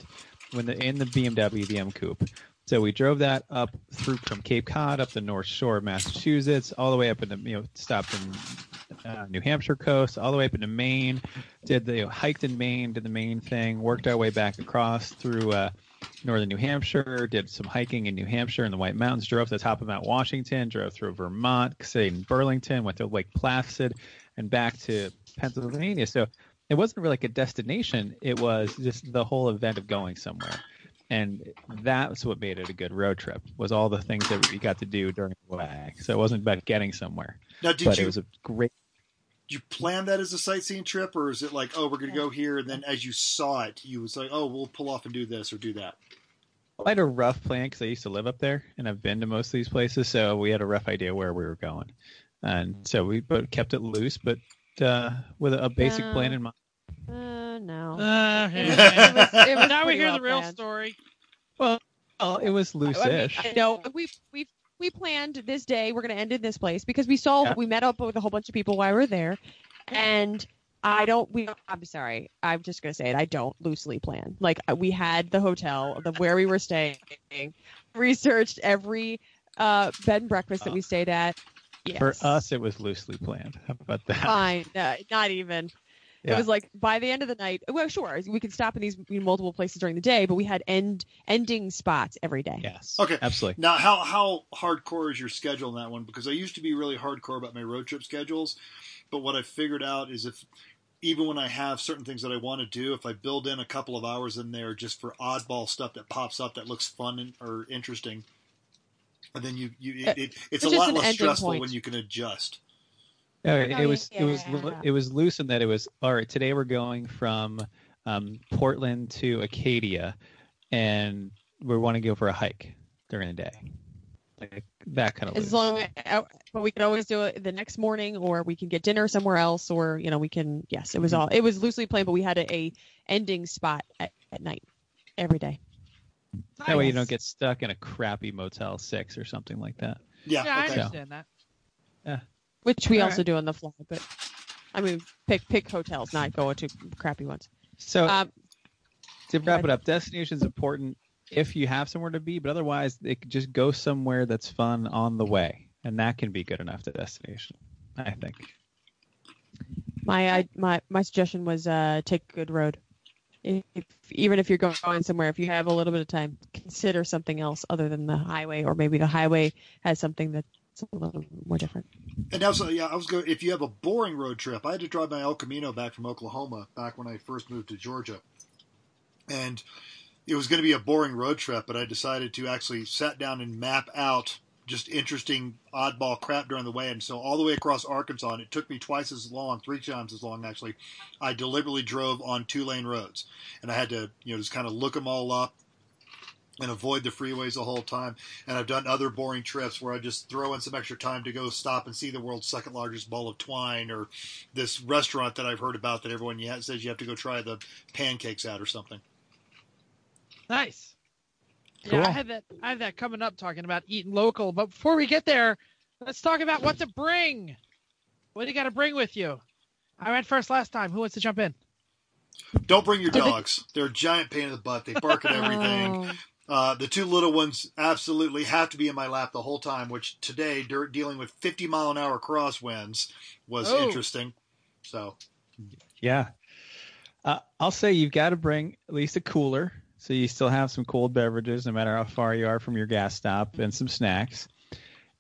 when the in the BMW, the M Coupe. So we drove that up through from Cape Cod up the North Shore of Massachusetts, all the way up into you know stopped in uh, New Hampshire coast, all the way up into Maine. Did the you know, hiked in Maine, did the Maine thing, worked our way back across through uh, northern New Hampshire, did some hiking in New Hampshire in the White Mountains, drove to the top of Mount Washington, drove through Vermont, stayed in Burlington, went to Lake Placid, and back to Pennsylvania. So it wasn't really like a destination; it was just the whole event of going somewhere. And that's what made it a good road trip was all the things that we got to do during the way. So it wasn't about getting somewhere, Now, did but you it was a great did you plan that as a sightseeing trip, or is it like, oh, we're going to go here, and then as you saw it, you was like, oh, we'll pull off and do this or do that? I had a rough plan because I used to live up there and I've been to most of these places, so we had a rough idea where we were going, and so we but kept it loose, but uh, with a basic Yeah. plan in mind. Uh, no. Uh, It was- it was- it was now we pretty hear well the real planned. story. Well, it was I mean, loose-ish. I know we we we planned this day. We're going to end in this place because we saw Yeah. we met up with a whole bunch of people while we were there, and I don't. We. I'm sorry. I'm just going to say it. I don't loosely plan. Like uh, we had the hotel, the where we were staying, researched every uh, bed and breakfast that we stayed at. Yes. For us, it was loosely planned. How about that? Fine, uh, not even. Yeah. It was like by the end of the night. Well, sure, we could stop in these multiple places during the day, but we had end ending spots every day. Yes. Okay. Absolutely. Now, how how hardcore is your schedule in that one? Because I used to be really hardcore about my road trip schedules, but what I figured out is if even when I have certain things that I want to do, if I build in a couple of hours in there just for oddball stuff that pops up that looks fun and, or interesting, and then you you it, it, it's it's a lot less stressful point. when you can adjust. No, it, Oh, it was it was it was loose in that it was all right. Today we're going from um, Portland to Acadia, and we want to go for a hike during the day, like that kind of. As loose. long, uh, but we could always do it the next morning, or we can get dinner somewhere else, or you know, we can. Yes, it was all. It was loosely planned, but we had a, a ending spot at, at night every day. that way you don't get stuck in a crappy Motel Six or something like that. Yeah. Yeah, I okay. understand that. Which we All also do on the fly. But I mean, pick pick hotels, not go to crappy ones. So Um, to wrap it up, destination is important if you have somewhere to be, but otherwise, it could just go somewhere that's fun on the way, and that can be good enough to destination. I think. my I, my my suggestion was uh, take a good road. If, even if you're going somewhere, if you have a little bit of time, consider something else other than the highway, or maybe the highway has something that's a little more different. And also, yeah, I was going. If you have a boring road trip, I had to drive my El Camino back from Oklahoma back when I first moved to Georgia, and it was going to be a boring road trip. But I decided to actually sat down and map out just interesting oddball crap during the way. And so all the way across Arkansas, and it took me twice as long, three times as long actually. I deliberately drove on two lane roads, and I had to you know just kind of look them all up and avoid the freeways the whole time. And I've done other boring trips where I just throw in some extra time to go stop and see the world's second largest ball of twine or this restaurant that I've heard about that everyone yeah, says you have to go try the pancakes at or something. Nice. Cool. Yeah, I had that. I had that coming up, talking about eating local. But before we get there, let's talk about what to bring. What do you got to bring with you? I went first last time. Who wants to jump in? Don't bring your dogs. They're a giant pain in the butt. They bark at everything. Oh. Uh, the two little ones absolutely have to be in my lap the whole time, which today, dur- dealing with 50 mile an hour crosswinds, was Oh. interesting. So, Yeah. Uh, I'll say you've got to bring at least a cooler so you still have some cold beverages no matter how far you are from your gas stop and some snacks.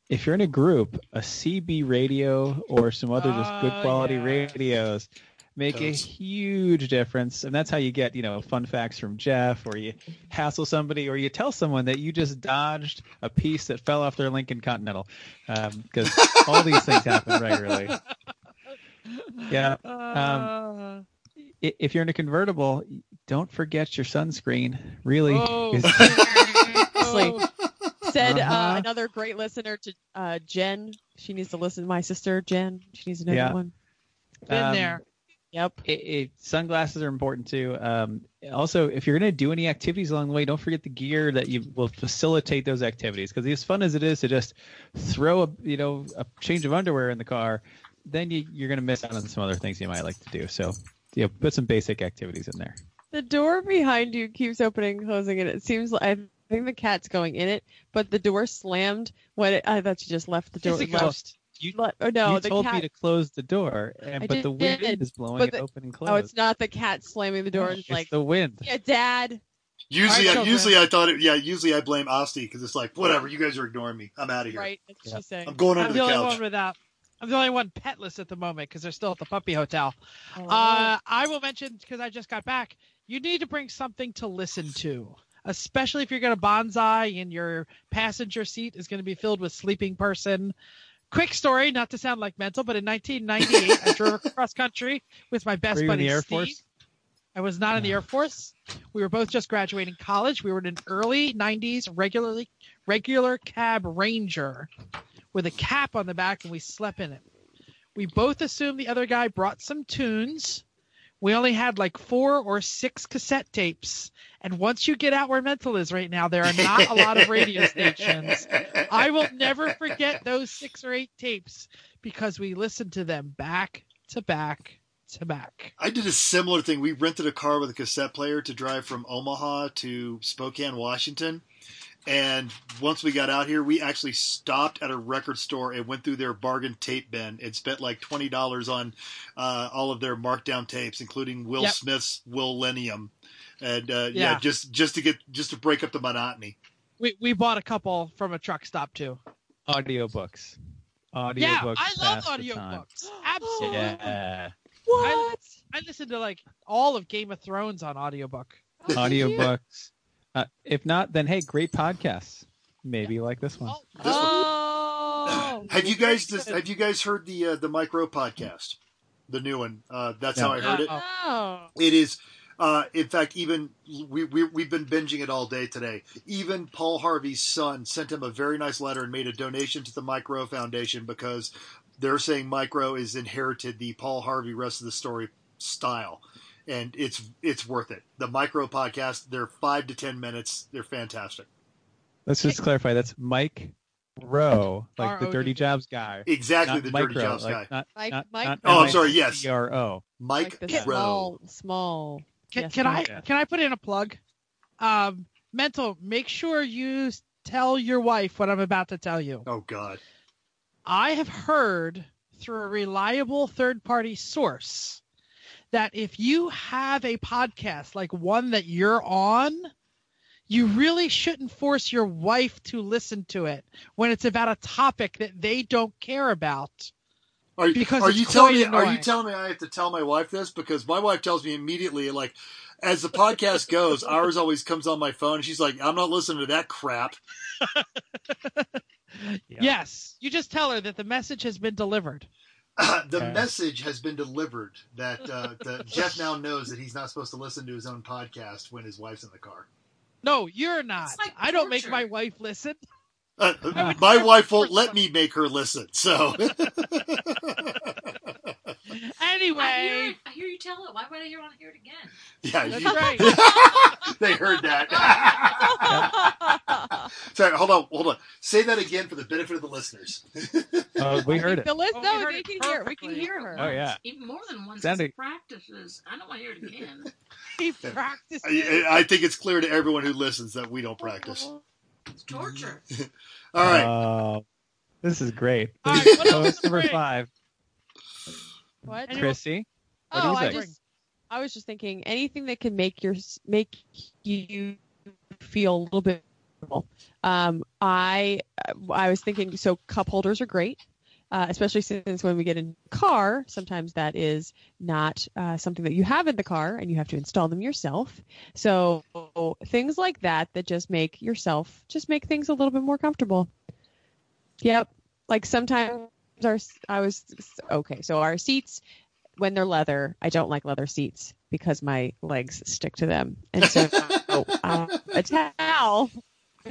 If you're in a group, a CB radio or some other just good Oh, quality yes. radios make a huge difference. And that's how you get, you know, fun facts from Jeff or you hassle somebody or you tell someone that you just dodged a piece that fell off their Lincoln Continental. Because all these things happen regularly. Yeah. Uh, i- if you're in a convertible, don't forget your sunscreen. Really, Oh. 'Cause- Said uh, Uh-huh. another great listener to uh, Jen. She needs to listen. To my sister Jen. She needs to know Yeah. that one. been um, there. Yep. it, it, sunglasses are important too. Um, also, if you're going to do any activities along the way, don't forget the gear that you will facilitate those activities. Because as fun as it is to just throw a you know a change of underwear in the car, then you, you're going to miss out on some other things you might like to do. So, you know, put some basic activities in there. The door behind you keeps opening and closing, and it seems like I think the cat's going in it, but the door slammed when it, I thought you just left the door. Left-. You, le- oh no, you the told cat. me to close the door, and, I but the wind did, is blowing but it open and closed. oh, it's not the cat slamming the door. it's It's like, the wind. yeah, Dad. usually, I, usually I thought it, yeah, usually I blame Asti because it's like, whatever, you guys are ignoring me. I'm out of here. Right? That's what Yeah. she's saying. I'm going under I'm the the only couch. one without. I'm the only one petless at the moment because they're still at the puppy hotel. Oh. Uh, I will mention because I just got back. You need to bring something to listen to, especially if you're going to bonsai and your passenger seat is going to be filled with sleeping person. Quick story, not to sound like mental, but in 1998, I drove across country with my best buddy Steve. Force? I was not in the Air Force. We were both just graduating college. We were in an early 90s regularly regular cab Ranger with a cap on the back and we slept in it. We both assumed the other guy brought some tunes. We only had like four or six cassette tapes. And once you get out where mental is right now, there are not a lot of radio stations. I will never forget those six or eight tapes because we listened to them back to back to back. I did a similar thing. We rented a car with a cassette player to drive from Omaha to Spokane, Washington. And once we got out here, we actually stopped at a record store and went through their bargain tape bin and spent like twenty dollars on uh, all of their markdown tapes, including Will Yep. Smith's Willennium, and uh, yeah. Yeah. just just to get just to break up the monotony. We we bought a couple from a truck stop too. Audiobooks. Audiobooks. yeah, I love pass the time. audiobooks. Absolutely. Yeah. what? I listened to like all of Game of Thrones on audiobook. Audiobooks. Uh, if not, then hey, great podcasts. Maybe like this one. Oh, This one- Oh. Have you guys Very good. have you guys heard the uh, the Mike Rowe podcast, the new one? Uh, that's how I heard it. Uh-oh. Oh. It is, uh, in fact, even we, we we've been binging it all day today. Even Paul Harvey's son sent him a very nice letter and made a donation to the Mike Rowe Foundation because they're saying Mike Rowe is inherited the Paul Harvey rest of the story style, and it's it's worth it. The Mike Rowe podcast, they're five to ten minutes. They're fantastic. Let's just clarify. That's Mike Rowe, like the Dirty Jobs guy. Exactly not the micro, Dirty Jobs like, guy. Not, Mike- not, Mike not Oh, I'm sorry, yes. M-I-C-R-O. Mike like the Rowe. small, small. Can, Yes, can I yeah. can I put in a plug? Um, mental. Make sure you tell your wife what I'm about to tell you. Oh God. I have heard through a reliable third party source that if you have a podcast like one that you're on, you really shouldn't force your wife to listen to it when it's about a topic that they don't care about. Are, Because are you telling quite me? Are you telling me I have to tell my wife this? Because my wife tells me immediately, like, as the podcast goes, ours always comes on my phone. And she's like, "I'm not listening to that crap." Yeah. Yes, you just tell her that the message has been delivered. the Okay. message has been delivered that, uh, that Jeff now knows that he's not supposed to listen to his own podcast when his wife's in the car. No, you're not. Like I don't make my wife listen. Uh, my wife won't let me make her listen. So Anyway, I hear, it. I hear you tell it. Why would I hear want to hear it again? yeah, that's you- right. they heard that. Sorry, hold on, hold on. Say that again for the benefit of the listeners. Oh, we heard it. The list, Oh, no, they it can hear. We can hear her. Oh, yeah. Even more than once. Sounded- Sounded... practices. I don't want to hear it again. he practices. I, I think it's clear to everyone who listens that we don't practice. It's torture. All right. Oh, this is great. All This is what else number great? five. What? Anyone- Chrissy, what do oh, you I just, I was just thinking anything that can make your make you feel a little bit. Um, I I was thinking so cup holders are great. Uh, especially since when we get in car, sometimes that is not uh, something that you have in the car and you have to install them yourself. So things like that that just make yourself just make things a little bit more comfortable. Yep. Like sometimes our I was okay. So our seats when they're leather, I don't like leather seats because my legs stick to them, and so uh, a towel to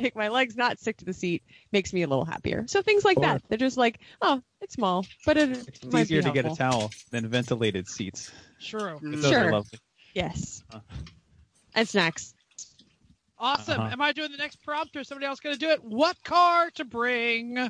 make my legs not stick to the seat makes me a little happier. So things like Or- that. They're just like, oh, it's small, but it It's might easier be to get a towel than ventilated seats. True. Mm. Those Sure. are lovely. Yes, Huh. and snacks. Awesome. Uh-huh. Am I doing the next prompt or somebody else going to do it? What car to bring?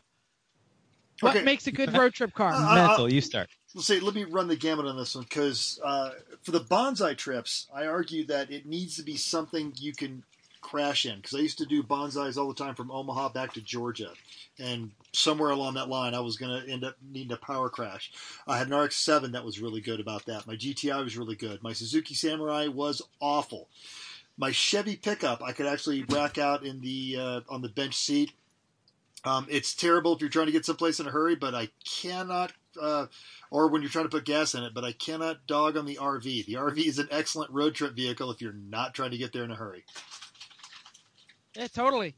What Okay. makes a good road trip car? Uh, Mental, you start. Let's see. Let me run the gamut on this one because uh, for the bonsai trips, I argue that it needs to be something you can crash in. Because I used to do bonsais all the time from Omaha back to Georgia, and somewhere along that line, I was going to end up needing a power crash. I had an RX-7 that was really good about that. My GTI was really good. My Suzuki Samurai was awful. My Chevy pickup, I could actually rack out in the uh, on the bench seat. Um, it's terrible if you're trying to get someplace in a hurry, but I cannot uh, or when you're trying to put gas in it, but I cannot dog on the RV. The RV is an excellent road trip vehicle if you're not trying to get there in a hurry. Yeah, totally.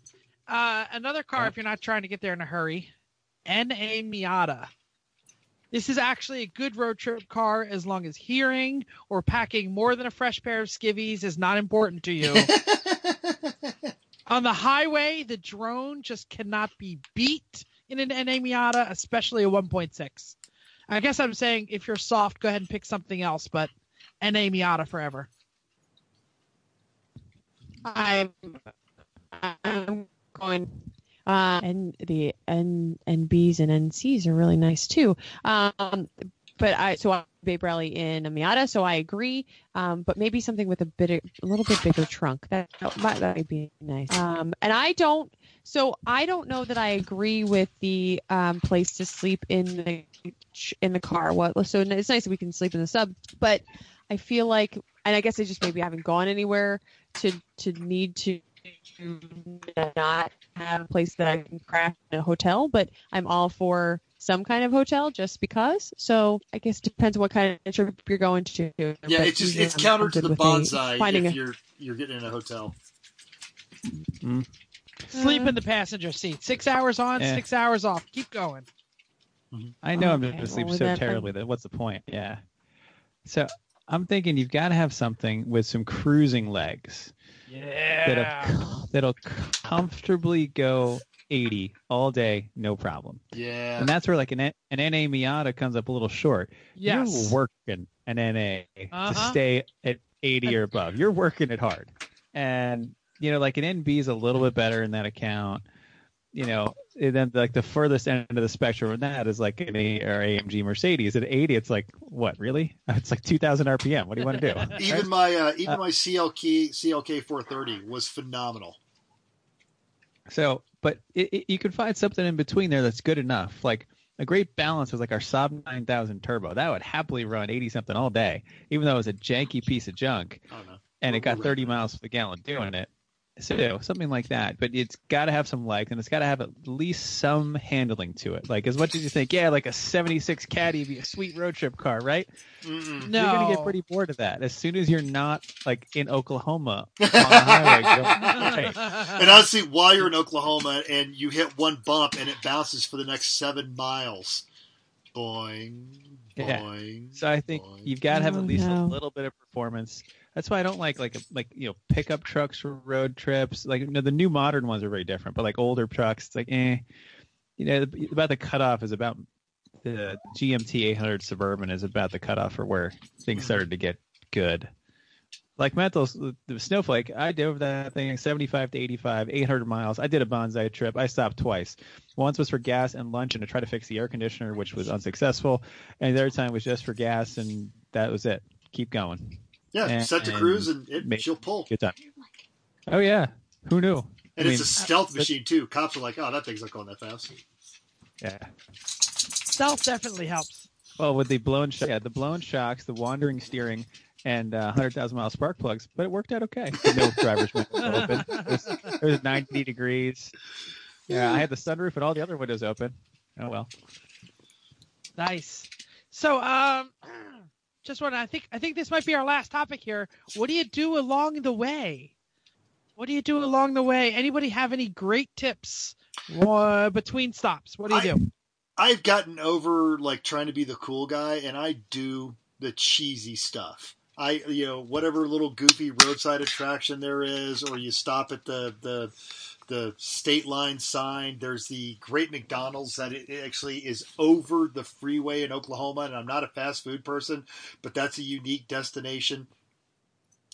Uh, another car, Yeah. if you're not trying to get there in a hurry, NA Miata. This is actually a good road trip car as long as hearing or packing more than a fresh pair of skivvies is not important to you. On the highway, the drone just cannot be beat in an NA Miata, especially a 1.6. I guess I'm saying if you're soft, go ahead and pick something else, but NA Miata forever. I'm, I'm going. Uh, and the N NBs and NCs are really nice too. Um, but I so I Babe Rally in a Miata, so I agree. Um, but maybe something with a bit, a little bit bigger trunk. That that might, be nice. Um, and I don't. So I don't know that I agree with the um, place to sleep in the in the car. What? So it's nice that we can sleep in the sub, but I feel like, and I guess I just maybe haven't gone anywhere to to need to not have a place that I can crash in a hotel, but I'm all for some kind of hotel just because. So I guess it depends what kind of trip you're going to. Yeah, But it's just usually it's I'm- counter to the with a- bonsai finding if a- you're you're getting in a hotel. Sleep in the passenger seat. Six hours on, Eh. six hours off. Keep going. I know I'm Okay, going to sleep so that, terribly that what's the point? Yeah. So I'm thinking you've got to have something with some cruising legs Yeah. that'll that'll comfortably go 80 all day, no problem. Yeah. And that's where like an an NA Miata comes up a little short. Yes. You're working an NA to Uh-huh. stay at 80 or above. You're working it hard. And you know, like an NB is a little bit better in that account. You know, then like the furthest end of the spectrum of that is like an A or AMG Mercedes. At 80, it's like what really? It's like 2,000 RPM. What do you want to do? Even my uh, even my CLK CLK 430 was phenomenal. So, but it, it, you can find something in between there that's good enough. Like a great balance was like our Saab 9000 Turbo. That would happily run 80 something all day, even though it was a janky piece of junk, I don't know. and it got Right. 30 miles per gallon doing it. So something like that, but it's got to have some legs, and it's got to have at least some handling to it. Like as much as you think, yeah, like a '76 Caddy be a sweet road trip car, right? Mm-mm. No. You're gonna get pretty bored of that as soon as you're not like in Oklahoma on the highway. going, "Hey, And honestly, while you're in Oklahoma and you hit one bump and it bounces for the next seven miles, boing, Yeah. boing. So I think boing. you've got to have Oh, at least no. a little bit of performance. That's why I don't like like like you know pickup trucks for road trips. Like you know, the new modern ones are very different, but like older trucks, it's like eh. You know, about the cutoff is about the GMT 800 Suburban is about the cutoff for where things started to get good. Like Mental's the Snowflake, I drove that thing 75 to 85, 800 miles. I did a bonsai trip. I stopped twice. Once was for gas and lunch and to try to fix the air conditioner, which was unsuccessful. And the other time was just for gas, and that was it. Keep going. Yeah, and- set to cruise and it, make- she'll pull. Good time. Oh yeah, who knew? And I it's a stealth machine too. Cops are like, "Oh, that thing's not going that fast." Yeah. Stealth definitely helps. Well, with the blown, sh- yeah, the blown shocks, the wandering steering, and uh, 100,000 mile spark plugs, but it worked out okay. No driver's window open. It was, it was 90 degrees. Yeah, I had the sunroof and all the other windows open. Oh well. Nice. So, um, just want to. I think I think this might be our last topic here. What do you do along the way? What do you do along the way? Anybody have any great tips uh, between stops? What do you I- do? I've gotten over like trying to be the cool guy, and I do the cheesy stuff. I, you know, whatever little goofy roadside attraction there is, or you stop at the the the state line sign. There's the great McDonald's that actually is over the freeway in Oklahoma, and I'm not a fast food person, but that's a unique destination.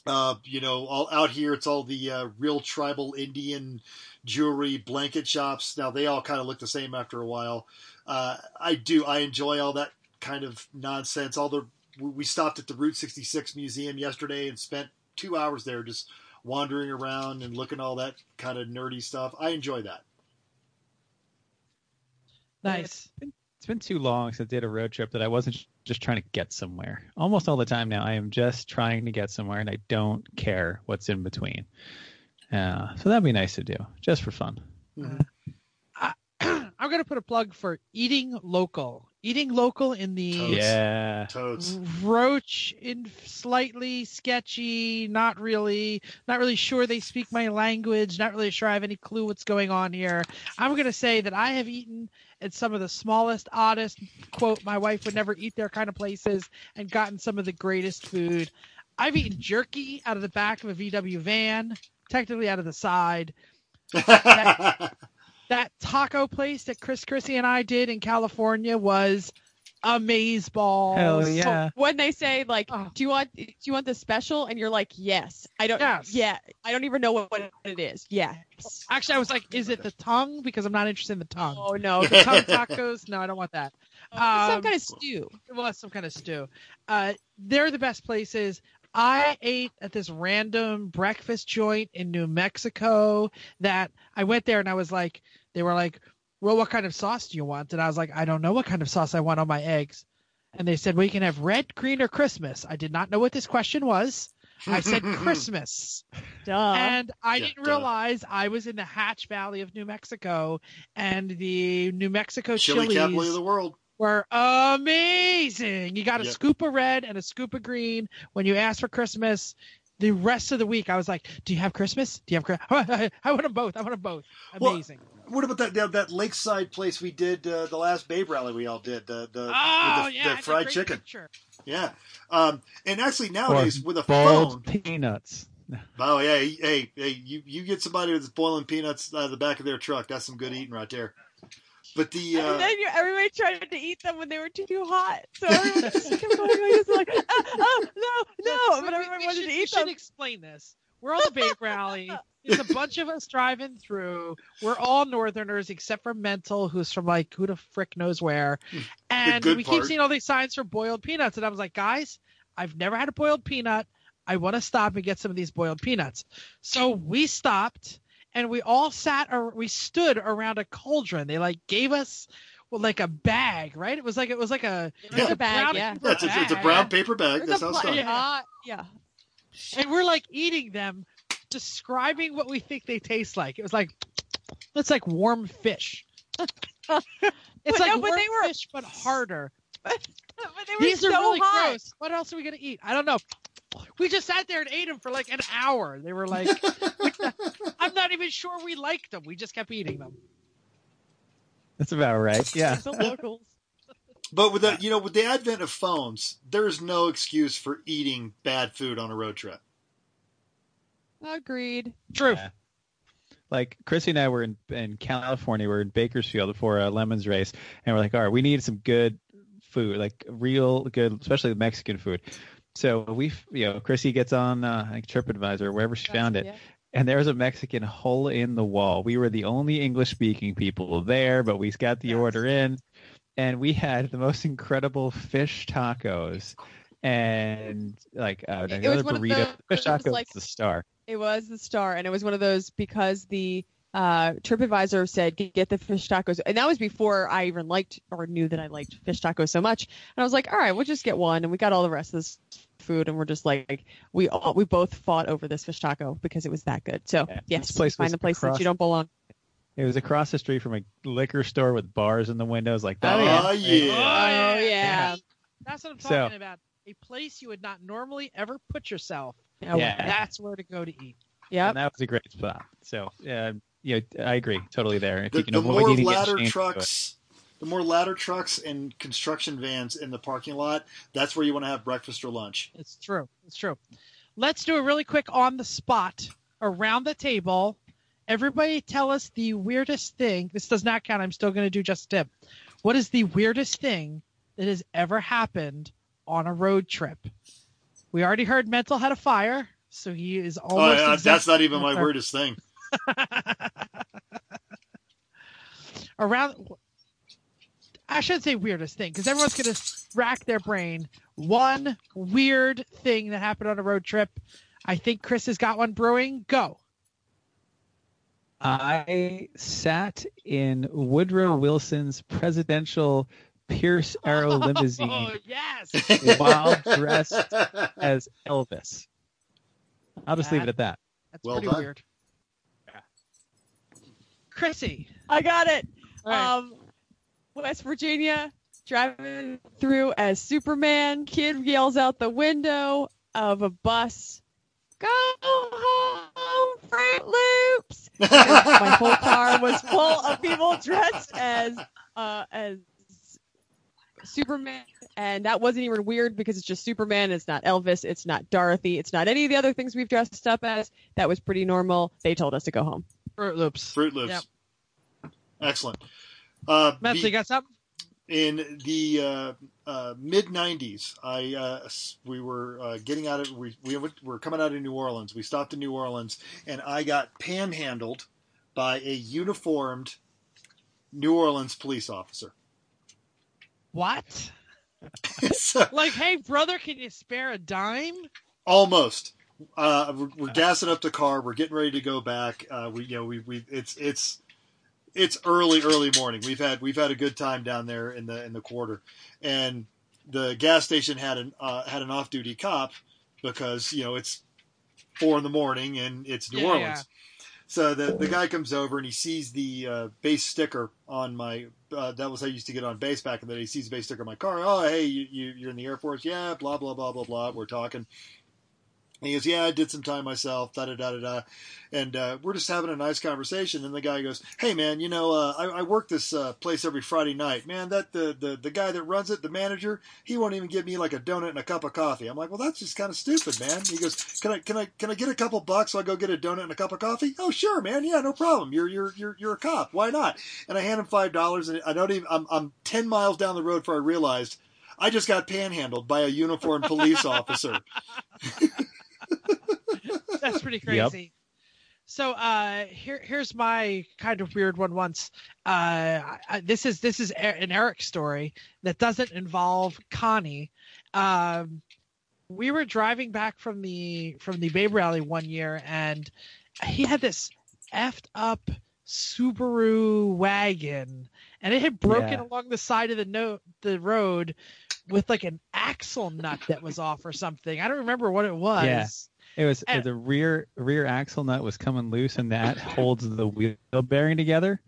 Uh, you know, all out here, it's all the uh, real tribal Indian jewelry blanket shops. Now they all kind of look the same after a while. Uh, I do. I enjoy all that kind of nonsense. All the we stopped at the Route 66 museum yesterday and spent two hours there just wandering around and looking at all that kind of nerdy stuff. I enjoy that. Nice. It's been too long since I did a road trip that I wasn't just trying to get somewhere. Almost all the time now, I am just trying to get somewhere, and I don't care what's in between. Uh, so that'd be nice to do, just for fun. I'm gonna put a plug for eating local. Eating local in the Totes. Yeah. Toads. roach in slightly sketchy not really not really sure they speak my language not really sure i have any clue what's going on here i'm going to say that i have eaten at some of the smallest oddest quote my wife would never eat there kind of places and gotten some of the greatest food i've eaten jerky out of the back of a vw van technically out of the side that taco place that chris chrissy and i did in california was amaze balls Hell yeah. When they say like, Oh. "Do you want do you want the special?" and you're like, "Yes." I don't. Yes. Yeah. I don't even know what, what it is. Yes. Actually, I was like, is it the tongue? Because I'm not interested in the tongue. Oh no. The tongue tacos? No, I don't want that. Some Um, kind of stew. Well, that's some kind of stew. Uh, they're the best places. I ate at this random breakfast joint in New Mexico that I went there and I was like, they were like, well, what kind of sauce do you want? And I was like, I don't know what kind of sauce I want on my eggs. And they said, well, you can have red, green, or Christmas. I did not know what this question was. I said Christmas. Duh. and I Yeah, didn't duh. realize I was in the Hatch Valley of New Mexico, and the New Mexico Chili chilies capital of the world. Were amazing. You got a Yep. scoop of red and a scoop of green when you asked for Christmas. The rest of the week, I was like, "Do you have Christmas? Do you have Christmas? I want them both. I want them both. Well, Amazing." What about that that, that lakeside place we did uh, the last Babe rally we all did the the, Oh with the, yeah, the fried chicken picture. yeah um, and actually nowadays with a Boiled phone peanuts. oh yeah hey hey you you get somebody that's boiling peanuts out of the back of their truck that's some good eating right there but the and uh, then everybody tried to eat them when they were too hot. So everyone just kept going like this, like, oh, oh no, no. But everyone we wanted should, to eat we eat should them. explain this. We're on the Babe rally. It's a bunch of us driving through. We're all Northerners except for Mental, who's from like who the frick knows where. And good we keep seeing all these signs for boiled peanuts, and I was like, guys, I've never had a boiled peanut. I want to stop and get some of these boiled peanuts. So we stopped and we all sat or we stood around a cauldron. They like gave us well, like a bag, right? It was like it was like a It was a bag, brown yeah. paper yeah, it's, a, it's a brown paper bag It that's was how a it's done Yeah. uh, yeah. and we're like eating them, describing what we think they taste like. It was like it's like warm fish. it's But like no, but warm they were- fish, but harder. But they were These so are really hot. gross. What else are we gonna eat? I don't know. We just sat there and ate them for like an hour. They were like, I'm not even sure we liked them. We just kept eating them. That's about right. Yeah. The locals. but with the you know with the advent of phones there's no excuse for eating bad food on a road trip Agreed. True. Yeah. Like Chrissy and I were in, in California, we are in Bakersfield for a lemons race, and we're like, all right, we need some good food, like real good, especially Mexican food. So we, you know, Chrissy gets on uh, like TripAdvisor, wherever she found it, Yeah. and there was a Mexican hole in the wall. We were the only English speaking people there, but we got the Yes. order in, and we had the most incredible fish tacos. And like uh, another was one of burrito, those, fish tacos like- the star. It was the star, and it was one of those because the uh, TripAdvisor said "Get- get the fish tacos, and that was before I even liked or knew that I liked fish tacos so much. And I was like, all right, we'll just get one, and we got all the rest of this food, and we're just like, we all we both fought over this fish taco because it was that good. So Yeah, yes, this place find the place that you don't belong. It was across the street from a liquor store with bars in the windows, like that. Oh, yeah. oh yeah Oh yeah, That's what I'm So- talking about. A place you would not normally ever put yourself. yeah. Yeah. That's where to go to eat. Yeah. And that was a great spot. So, uh, yeah, I agree totally there. If the, you can the avoid more eating ladder to trucks the more ladder trucks and construction vans in the parking lot that's where you want to have breakfast or lunch It's true. It's true. Let's do a really quick on the spot around the table. Everybody tell us the weirdest thing. This does not count. I'm still going to do just a tip. What is the weirdest thing that has ever happened on a road trip? We already heard Mental had a fire, so he is oh almost. yeah, that's not even my weirdest thing around I shouldn't say weirdest thing because everyone's going to rack their brain. One weird thing that happened on a road trip. I think Chris has got one brewing. Go. I sat in Woodrow Wilson's presidential Pierce Arrow Oh, limousine yes. while dressed as Elvis. I'll just leave it at that. That's Well pretty done. weird. Chrissy. I got it. All right. Um, West Virginia, driving through as Superman. Kid yells out the window of a bus, "Go home, Fruit Loops!" My whole car was full of people dressed as uh, as Superman, and that wasn't even weird because it's just Superman. It's not Elvis. It's not Dorothy. It's not any of the other things we've dressed up as. That was pretty normal. They told us to go home. Fruit Loops. Fruit Loops. Yep. Excellent. Uh, be- you got something? in the uh, uh, mid '90s, I uh, we were uh, getting out of we we were coming out of New Orleans. We stopped in New Orleans, and I got panhandled by a uniformed New Orleans police officer. What? so, Like, hey, brother, can you spare a dime? almost. Uh, we're, we're gassing up the car. We're getting ready to go back. Uh, we, you know, we, we, it's, it's, it's early, early morning. We've had, we've had a good time down there in the, in the quarter, and the gas station had an, uh, had an off-duty cop because you know it's four in the morning and it's New Yeah, Orleans. yeah. So the the guy comes over and he sees the uh, base sticker on my. Uh, that was how I used to get on base back in the day. He sees the base sticker on my car. Oh, hey, you, you you're in the Air Force? Yeah. Blah blah blah blah blah. We're talking, And he goes, "Yeah, I did some time myself." Da da da da da. And uh, we're just having a nice conversation. And the guy goes, "Hey man, you know, uh, I, I work this uh, place every Friday night. Man, that the, the the guy that runs it, the manager, he won't even give me like a donut and a cup of coffee." I'm like, "Well, that's just kind of stupid, man." He goes, "Can I can I can I get a couple bucks so I go get a donut and a cup of coffee?" Oh, sure, man. Yeah, no problem. You're you're you're you're a cop. Why not? And I hand him five dollars, and I don't even. I'm I'm ten miles down the road before I realized. I just got panhandled by a uniformed police officer. That's pretty Yep. crazy. So uh, here, here's my kind of weird one. Once uh, I, this is this is an Eric story that doesn't involve Connie. Um, we were driving back from the from the Babe Rally one year, and he had this effed up Subaru wagon, and it had broken Yeah. along the side of the no the road with like an axle nut that was off or something. I don't remember what it was. Yeah. It was And- the rear rear axle nut was coming loose, and that holds the wheel bearing together.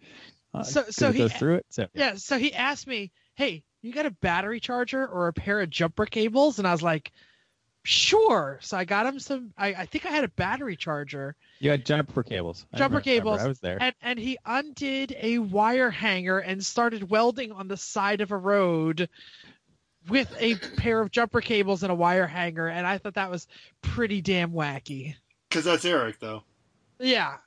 Uh, So- so he- goes through it. So Yeah, so he asked me, "Hey, you got a battery charger or a pair of jumper cables?" And I was like, "Sure." So I got him some. I, I think I had a battery charger, you had jumper cables. Jumper remember- cables, I was there. and and he undid a wire hanger and started welding on the side of a road with a pair of jumper cables and a wire hanger, and I thought that was pretty damn wacky. Because that's Eric, though. Yeah.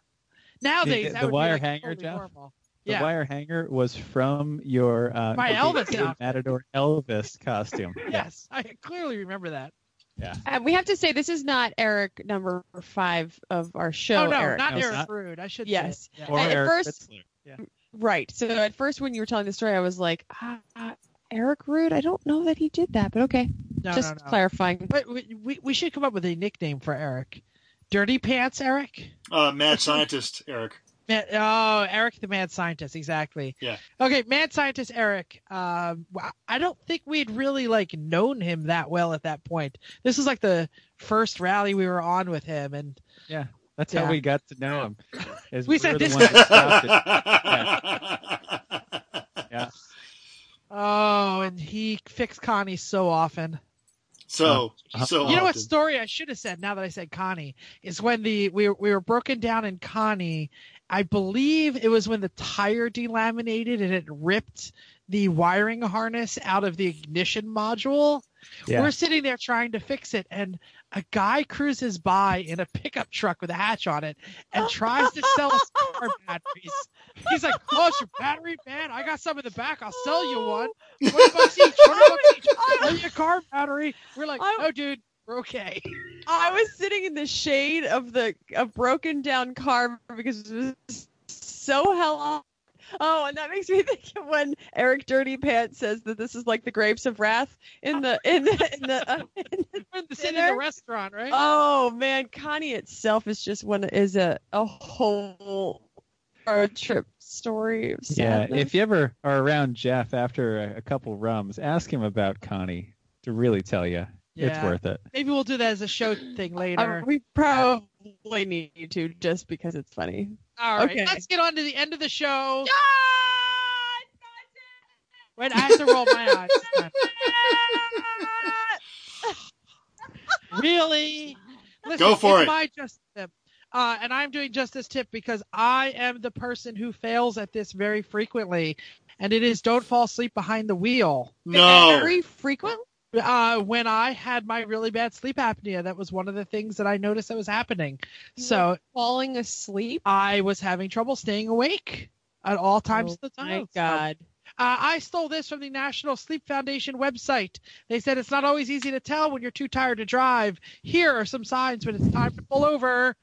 Nowadays, The- that the would wire be like hanger, totally Jeff? normal. The Yeah. wire hanger was from your uh, My Elvis Matador Elvis costume. Yes, I clearly remember that. Uh, we have to say this is not Eric number five of our show. oh no, Eric. not No, Eric not. Rood. I should. say Yes. it. Yeah. Or At Eric first- Yeah. Right. So at first, when you were telling the story, I was like, ah, ah, Eric Rood. I don't know that he did that, but okay. No, Just no, no. clarifying. But we, we we should come up with a nickname for Eric. Dirty Pants Eric. Uh, mad scientist Eric. Ma- oh, Eric the Mad Scientist, exactly. Yeah. Okay, Mad Scientist Eric. Um, w- I don't think we'd really like known him that well at that point. This was like the first rally we were on with him, and yeah, That's Yeah. how we got to know him. is We said this ones guy- that stopped it. Yeah. Oh, and he fixed Connie so often. so, Uh-huh. so You know what story I should have said now that I said Connie is when the we were, we were broken down in Connie. I believe it was when the tire delaminated and it ripped the wiring harness out of the ignition module. Yeah. We're sitting there trying to fix it, and a guy cruises by in a pickup truck with a hatch on it and tries to sell us car batteries. He's like, "Oh, it's your battery, man? I got some in the back. I'll sell you one. Twenty bucks each. Twenty bucks each. Sell you a car battery." We're like, I- "No, dude, we're okay." I was sitting in the shade of the a broken down car because it was so hell on. Oh, and that makes me think of when Eric Dirty Pants says that this is like the grapes of wrath in the in the, in the, uh, in the in the sitting in Dinner? the restaurant, right? Oh man, Connie itself is just one is a a whole road trip story. Of Yeah, if you ever are around Jeff after a, a couple rums, ask him about Connie to really tell you it's worth it. Maybe we'll do that as a show thing later. Uh, we probably need to just because it's funny. All right, okay. let's get on to the end of the show. Wait, I have to roll my eyes. really? Listen, Go for it's it. My justice tip. Uh, and I'm doing justice tip because I am the person who fails at this very frequently, and it is don't fall asleep behind the wheel. No. Very frequent. Uh, when I had my really bad sleep apnea, that was one of the things that I noticed that was happening. So Falling asleep. I was having trouble staying awake at all times Oh, of the time. My God. Uh, I stole this from the National Sleep Foundation website. They said it's not always easy to tell when you're too tired to drive. Here are some signs when it's time to pull over.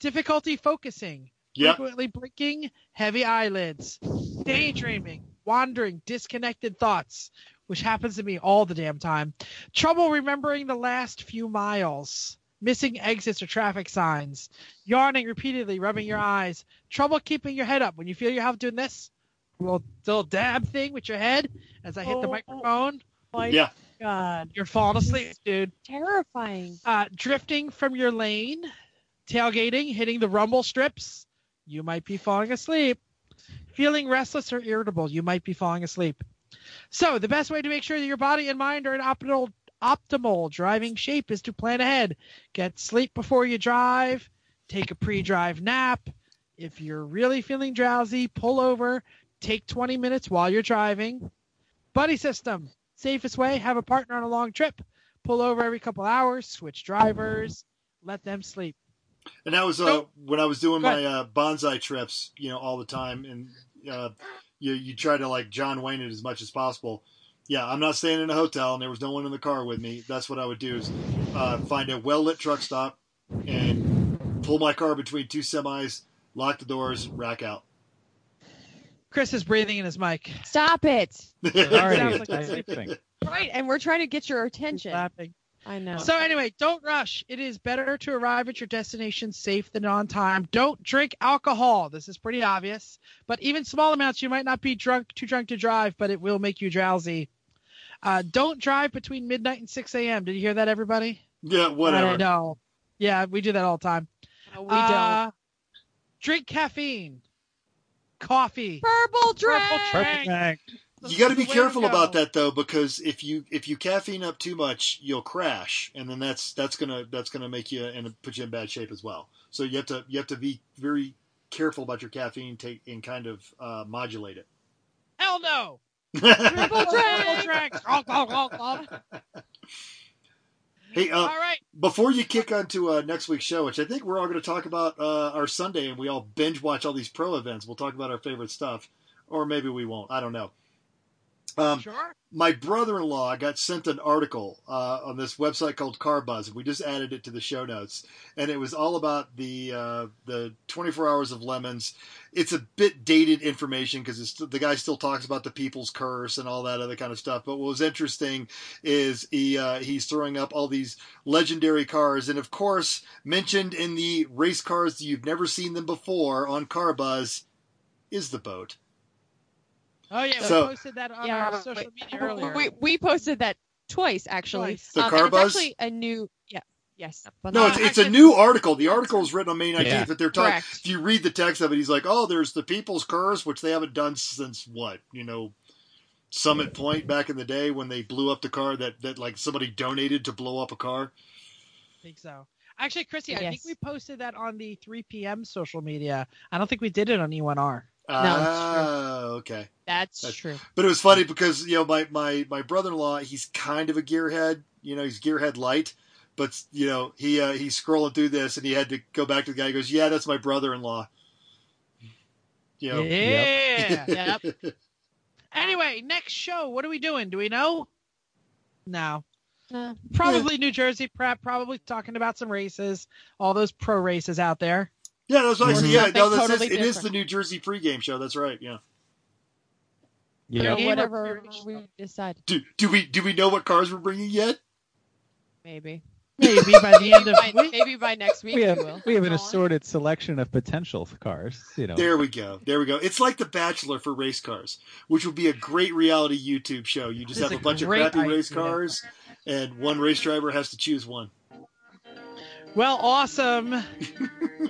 Difficulty focusing, Yep. frequently blinking, heavy eyelids, daydreaming, wandering, disconnected thoughts, which happens to me all the damn time. Trouble remembering the last few miles. Missing exits or traffic signs. Yawning repeatedly, rubbing your eyes. Trouble keeping your head up when you feel yourself doing this little little dab thing with your head as I hit the Oh. microphone. My Yeah. God. You're falling asleep, dude. Terrifying. Uh, drifting from your lane, tailgating, hitting the rumble strips. You might be falling asleep. Feeling restless or irritable. You might be falling asleep. So the best way to make sure that your body and mind are in optimal optimal driving shape is to plan ahead. Get sleep before you drive. Take a pre-drive nap. If you're really feeling drowsy, pull over. Take 20 minutes while you're driving. Buddy system. Safest way, have a partner on a long trip. Pull over every couple hours, switch drivers, let them sleep. And that was uh, So- when I was doing my uh, bonsai trips, you know, all the time, and uh, you you try to like John Wayne it as much as possible. Yeah, I'm not staying in a hotel, and there was no one in the car with me. That's what I would do: is uh, find a well lit truck stop and pull my car between two semis, lock the doors, rack out. Chris is breathing in his mic. Stop it. Already Sounds like tiny a- thing. Right, and we're trying to get your He's attention. Laughing. I know. So anyway, don't rush. It is better to arrive at your destination safe than on time. Don't drink alcohol. This is pretty obvious, but even small amounts, you might not be drunk, too drunk to drive, but it will make you drowsy. Uh, don't drive between midnight and 6 a.m. Did you hear that, everybody? yeah, whatever. No. Yeah, we do that all the time. No, we Uh, Drink caffeine, coffee. don't. Purple drink. Purple Purple You got to be to careful about that though, because if you if you caffeine up too much, you'll crash, and then that's that's gonna that's gonna make you and put you in bad shape as well. So you have to you have to be very careful about your caffeine take and kind of uh, modulate it. Hell no. Drink. hey, uh, All right. before you kick onto uh, next week's show, which I think we're all going to talk about uh, our Sunday, and we all binge watch all these pro events. We'll talk about our favorite stuff, or maybe we won't. I don't know. Um, Sure. my brother-in-law got sent an article uh, on this website called Car Buzz. We just added it to the show notes, and it was all about the uh, the 24 hours of lemons. It's a bit dated information because the guy still talks about the people's curse and all that other kind of stuff. But what was interesting is he uh, he's throwing up all these legendary cars, and of course mentioned in the race cars you've never seen them before on Car Buzz is the boat. Oh yeah, So- we posted that on our social media earlier. We, we posted that twice actually. Twice. The Um, car and it's buzz? actually a new yeah yes. But No, it's, it's a new article. The article is written on May 19th, Yeah. but they're talking. Correct. If you read the text of it, he's like, "Oh, there's the People's Curse, which they haven't done since what? You know, Summit Point back in the day when they blew up the car that that like somebody donated to blow up a car." I think so. Actually, Chrissy, I think we posted that on the 3 p.m. social media. I don't think we did it on E E1R. Ah, okay. that's, That's- true. But it was funny because you know my my my brother-in-law, he's kind of a gearhead. You know, he's gearhead light. But you know, he uh, he's scrolling through this, and he had to go back to the guy. He goes, "Yeah, that's my brother-in-law." You know, Yeah. Yep. anyway, next show. What are we doing? Do we know? No. Uh, Probably New Jersey prep. Probably talking about some races. All those pro races out there. Yeah, that's what I said. Yeah, no, mm-hmm. that's totally it. It is the New Jersey pregame show. That's right. Yeah. Yeah. or whatever we decide. Do, do we do we know what cars we're bringing yet? Maybe. Maybe by the end of by, maybe by next week We have we will. we have an assorted selection of potential cars. You know, There we go. There we go. It's like The Bachelor for race cars, which would be a great reality YouTube show. You just It's have a a bunch of great crappy race cars, and one race driver has to choose one. Well, awesome.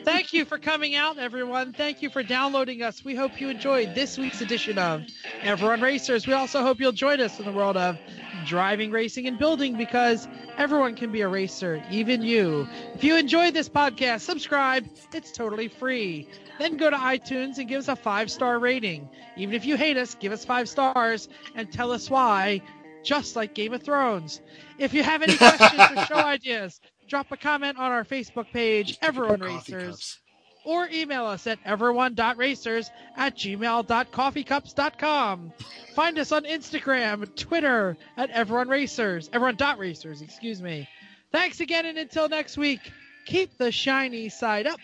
Thank you for coming out, everyone. Thank you for downloading us. We hope you enjoyed this week's edition of Everyone Racers. We also hope you'll join us in the world of driving, racing, and building because everyone can be a racer, even you. If you enjoyed this podcast, subscribe. It's totally free. Then go to iTunes and give us a five star rating. Even if you hate us, give us five stars and tell us why, just like Game of Thrones. If you have any questions or show ideas, drop a comment on our Facebook page, Everyone Racers, or email us at everyone.racers at gmail.coffeecups.com. Find us on Instagram, Twitter at everyone racers, everyone.racers, excuse me. Thanks again, and until next week, keep the shiny side up.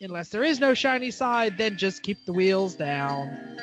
Unless there is no shiny side, then just keep the wheels down.